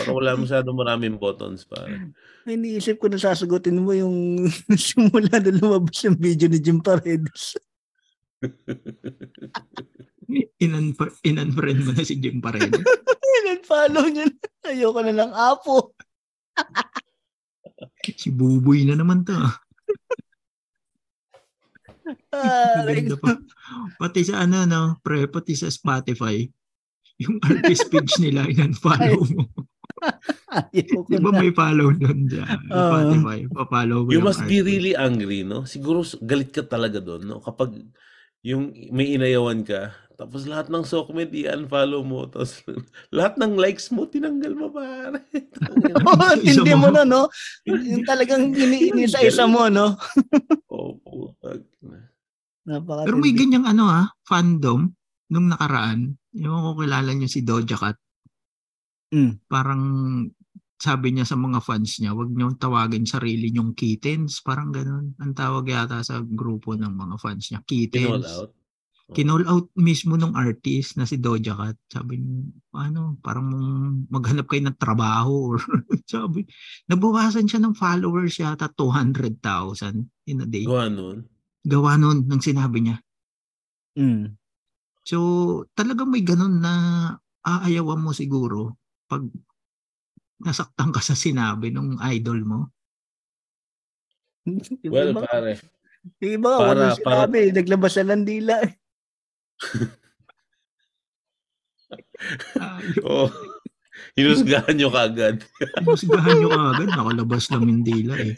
para wala masyado maraming buttons para. Ay, Iniisip ko na sasagutin mo yung simula na lumabas yung video ni Jim Paredes. In-unfr- In-unfriend mo na si Jim Paredes. follow niya. na. Ayoko na lang apo. si Buboy na naman to. Ah, Maganda pa. Pati sa ano, no, pre, pati sa Spotify, yung artist page nila, in-unfollow mo. Di ba na. may follow doon dyan? Oo. Spotify, pa-follow mo You must be artist. really angry, no? Siguro galit ka talaga doon, no? Kapag yung may inayawan ka, tapos lahat ng sockmed i-unfollow mo, tapos lahat ng likes mo, tinanggal mo, pare. Isa Tindi mo. na, no? Yung talagang iniisa-isa mo, no? Opo. Napakatindi. Pero may ganyang ano ha, fandom, nung nakaraan, yung ko kilala niyo si Doja Cat, Mm. parang sabi niya sa mga fans niya, wag niyo tawagin sarili niyong kittens, parang ganun. Ang tawag yata sa grupo ng mga fans niya, kittens. Out. Kinall out mismo ng artist na si Doja Cat. Sabi niya, ano, parang maghanap kayo ng trabaho or sabi, nabawasan siya ng followers yata 200,000 in a day. Gawa nun. Gawa nun ng sinabi niya. Mm. So, talagang may ganun na aayawan mo siguro pag nasaktan ka sa sinabi ng idol mo. Well, iba, pare. yung iba para- para- sinabi. Naglabas na ng Ay, Oh. Hinusgahan nyo kagad. Musgahan nyo agad, nakalabas ng Mindila eh.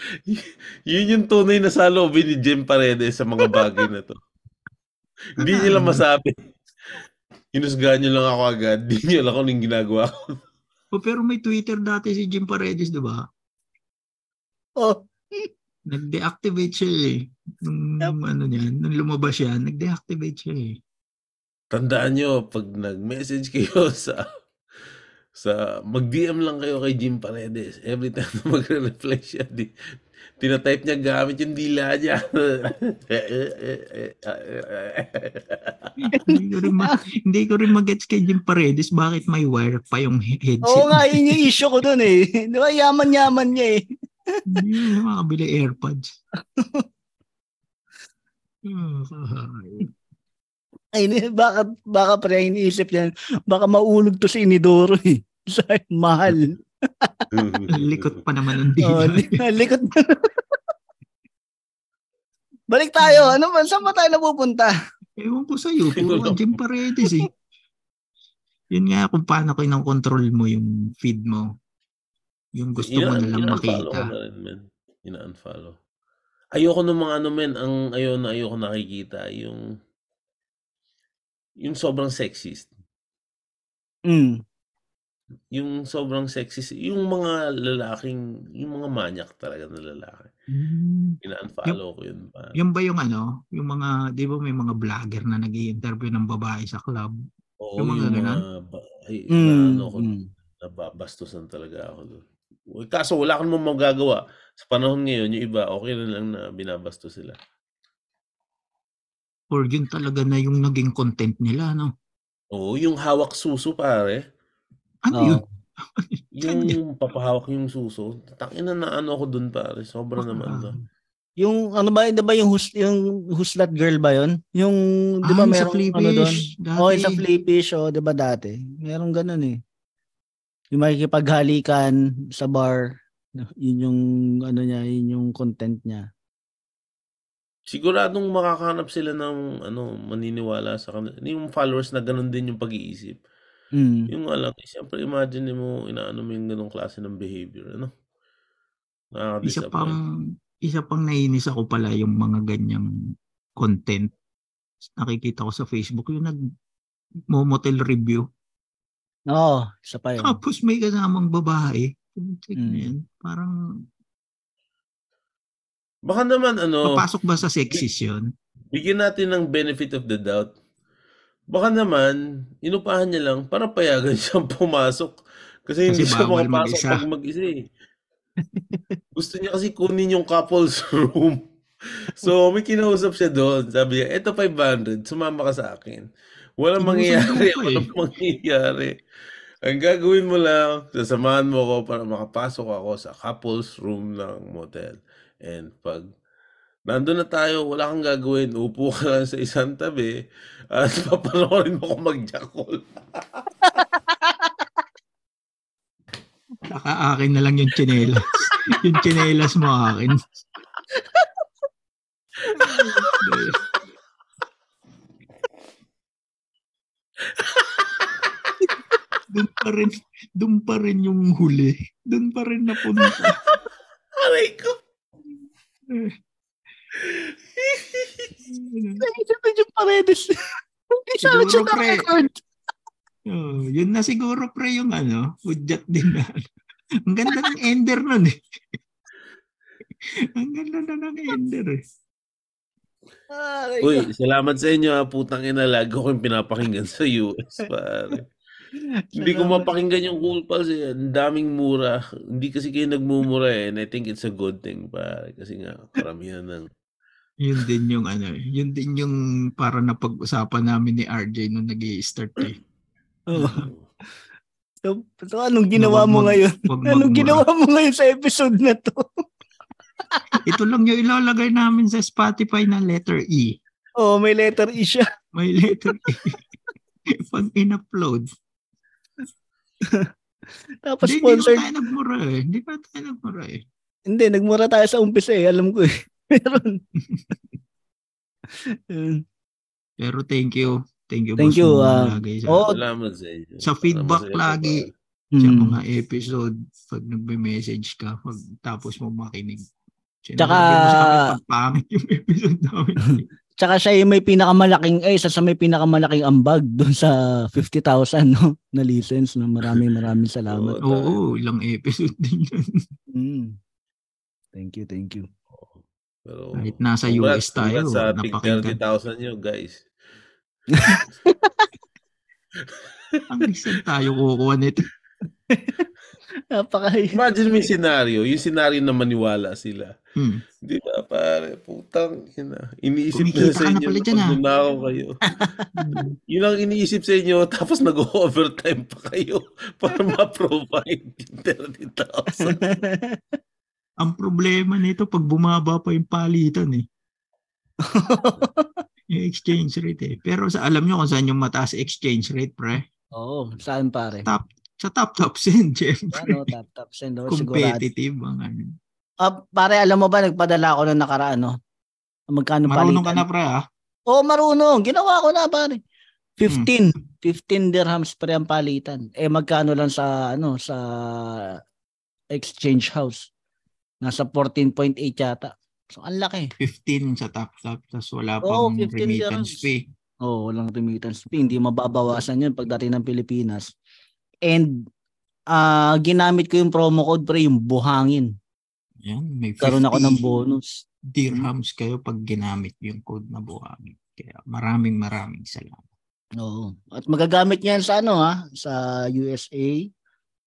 Yun yung tunay na saloobin ni Jim Paredes sa mga bagay na to. Hindi niya lang masabi. Hinusgahan nyo lang ako agad. Hindi niyo alam kung anong ginagawa ko. O, pero may Twitter dati si Jim Paredes, di ba? Oh, Nag-deactivate siya eh. Nung Yep. ano niyan, nung lumabas siya, nag-deactivate siya eh. Tandaan nyo, pag nag-message kayo sa sa mag-DM lang kayo kay Jim Paredes. Every time na magre-reply siya, di, tinatype niya gamit yung dila niya. hindi ko rin, ma- hindi ko rin mag-gets kay Jim Paredes bakit may wire pa yung he- headset. oo nga, yun yung issue ko dun eh. Di ba, yaman-yaman niya eh. Hindi mo makabili AirPods. Ay, baka, baka pre, iniisip niya, baka maulog to si Inidoro eh. Sa mahal. likot pa naman ng Oh, dila. li- likot na. Balik tayo. Ano ba? Saan ba tayo napupunta? Ewan ko sa'yo, puro ka Jim Paredes eh. Yun nga kung paano control mo yung feed mo. Yung gusto mo na lang makita. na rin, men. Ina-unfollow. Ayoko ng mga ano, men. Ang ayaw na ayoko nakikita, yung yung sobrang sexist. Mm. Yung sobrang sexist. Yung mga lalaking, yung mga manyak talaga na lalaki. Hmm. Ina-unfollow ko yun. Pa. Yan ba yung ano, yung mga, di ba may mga vlogger na nag interview ng babae sa club? Oo, yung mga yung mga, ganun? ba, ay, Mm. na, ano ko, mm. nababastusan talaga ako doon. Kaso wala kang naman magagawa. Sa panahon ngayon, yung iba, okay na lang na binabasto sila. Or yun talaga na yung naging content nila, no? Oo, yung hawak suso, pare. Ano Oo. yun? Yung papahawak yung suso. Takin na na ano ako doon, pare. Sobra naman. No? Yung ano ba, 'di ba yung hus, yung huslat girl ba 'yon? Yung 'di ba Ah, sa merong ano doon? Oh, sa Flipish, oh, 'di ba dati? Merong ganun eh. Yung makikipaghalikan sa bar, yun yung ano niya, yun yung content niya. Siguradong makakahanap sila ng ano, maniniwala sa kanila. Yung followers na ganun din yung pag-iisip. Mm. Yung nga lang, siyempre imagine mo, inaano mo yung ganung klase ng behavior, ano? Isa pang isa pang nainis ako pala yung mga ganyang content. Nakikita ko sa Facebook yung nag motel review. Oo, isa pa yun. Tapos may kasamang babae. Check Mm. yan. Parang Baka naman, ano, papasok ba sa sexist yun? bigyan natin ng benefit of the doubt. Baka naman, inupahan niya lang para payagan siyang pumasok. Kasi hindi Kasi siya bawal makapasok mag-isa. pag mag-isa eh. Gusto niya kasi kunin yung couple's room. So, may kinausap siya doon. Sabi niya, eto 500, sumama ka sa akin. Walang mangyayari. pa eh. Walang mangyayari. Ang gagawin mo lang, sasamahan mo ako para makapasok ako sa couple's room ng motel. And pag nandun na tayo, wala kang gagawin, upo ka lang sa isang tabi at papanoorin mo ako mag-jackal. Saka akin na lang yung chinelas. yung chinelas mo akin. doon pa rin, doon pa rin yung huli. Doon pa rin napunta. Aray ko! Naisip na yung paredes. Hindi siya Siguro, siya pre. na-record. Oh, yun na siguro pre yung ano, hudyat din na. Ang ganda ng ender nun eh. Ang ganda na ng ender eh. Ko. Uy, salamat sa inyo ha. Putang ina, lagi ko yung pinapakinggan sa US, pare. Hindi ko mapakinggan yung Cool Pals eh. Ang daming mura. Hindi kasi kayo nagmumura eh. And I think it's a good thing, pare. Kasi nga, karamihan ng... Yun din yung ano, eh. yun din yung para na pag-usapan namin ni RJ nung nag start eh. Oo. So, so, anong ginawa mo mag- ngayon? Anong ginawa mo ngayon sa episode na to? Ito lang yung ilalagay namin sa Spotify na letter E. Oh, may letter E siya. May letter E. Pag in-upload. Tapos Hindi, hindi pa tayo nagmura eh. Hindi pa tayo nagmura eh. Hindi, nagmura tayo sa umpisa eh. Alam ko eh. Meron. Pero thank you. Thank you, Thank boss, you, mo ah, lagay sa, oh, Salamat sa inyo. Sa feedback po, lagi. pare. sa Mm. mga episode pag nagme-message ka pag tapos mo makinig. Tsaka- mo sa amin pag pangit yung episode namin. Tsaka siya yung may pinakamalaking, eh, isa sa may pinakamalaking ambag doon sa 50,000 no, na license. No? Maraming maraming salamat. Oo, ilang episode din yun. Mm. Thank you, thank you. Pero, Kahit nasa congrats- US tayo, sa napakinggan. 30,000 nyo, guys. Ang isang tayo kukuha nito. Napaka Imagine mo yung scenario, yung scenario na maniwala sila. Hmm. Di ba, pare? Putang ina. Iniisip Kumikita na sa na inyo pala na ah. nanakaw kayo. Yun ang iniisip sa inyo, tapos nag-overtime pa kayo para ma-provide yung 30,000. Ang problema nito pag bumaba pa yung palitan eh. yung exchange rate eh. Pero sa alam nyo kung saan yung mataas exchange rate, pre? Oo, saan pare? Top, sa top top sen, syempre. Ano, tap tap send oh, sigurado. Competitive ang ano. Ah, pare, alam mo ba nagpadala ako nung nakaraan, no? Magkano Marunong ka palitan? na, pre, ah. Oo, marunong. Ginawa ko na, pare. Hmm. 15. 15 dirhams pre ang palitan. Eh, magkano lang sa, ano, sa exchange house? Nasa 14.8 yata. So, ang laki. 15 sa top top, tapos wala pang 15 remittance dirhams. fee. Oo, walang remittance fee. Hindi mababawasan yun pagdating ng Pilipinas. And, ah ginamit ko yung promo code pre, yung buhangin. Yan, may 50 Karoon ako ng bonus. dirhams kayo pag ginamit yung code na buhangin. Kaya maraming maraming salamat. Oo. At magagamit niyan sa ano ha, sa USA,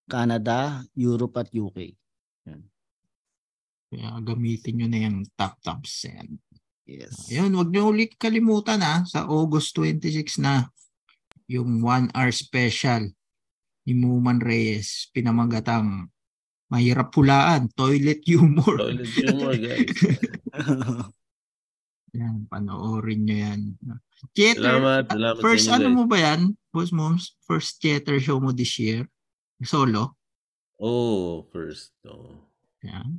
Canada, Europe at UK. Kaya gamitin nyo na yung top top send. Yes. Ayun, wag nyo ulit kalimutan ha, sa August 26 na yung 1 hour special ni Muman Reyes pinamagatang Mahirap hulaan. Toilet humor. Toilet humor, guys. Yan, panoorin nyo yan. Theater, Salamat, salamat sa first inyo, ano guys. mo ba yan? Boss Moms, first theater show mo this year? Solo? Oh, first. Oh. Yan.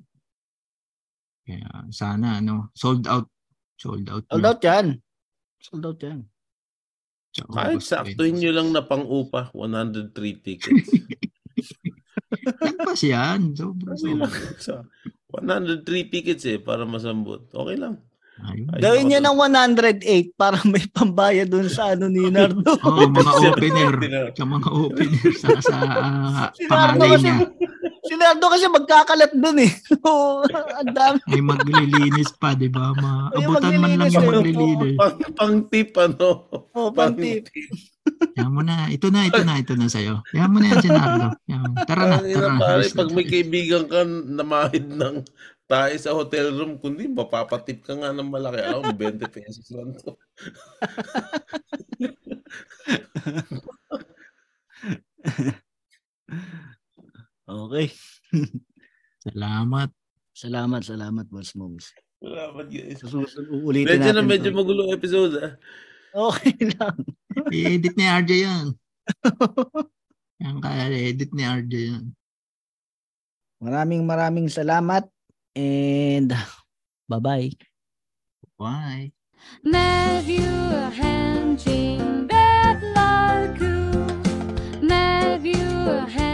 Kaya sana ano, sold out. Sold out. Sold na. out yan. Sold out yan. Sa Kahit August saktuhin 26. nyo lang na pang-upa, 103 tickets. Lagpas yan. Sobra Okay lang. sobra. Sa 103 tickets eh, para masambot. Okay lang. Ay, Gawin to. ng 108 para may pambayad dun sa ano ni Nardo. Oo, mga Siya- opener. Sa mga opener sa, sa ah, Si Nardo panganay kasi, niya. Si Nardo kasi magkakalat dun eh. So, ang dami. May maglilinis pa, di ba? Ay, Maabutan man lang maglilinis yung eh. maglilinis. pang, pang tip, ano? Oh, pang tip. Yan mo na. Ito na, ito na, ito na sa'yo. Yan mo na yan, Sinardo. Yan. Tara na, Ang tara na. pare, pag may kaibigan ka na mahid ng tayo sa hotel room, kundi mapapatip ka nga ng malaki. Alam mo, 20 pesos lang to. Okay. Salamat. Salamat, salamat, Boss Moms. Salamat guys. Sa susunod, uulitin Medyo natin. na medyo to. magulo episode ah. Okay lang. I-edit ni RJ yan. Yan kaya edit ni RJ yan. Maraming maraming salamat and bye-bye. Bye. Matthew Henjing Bet Larku Matthew Henjing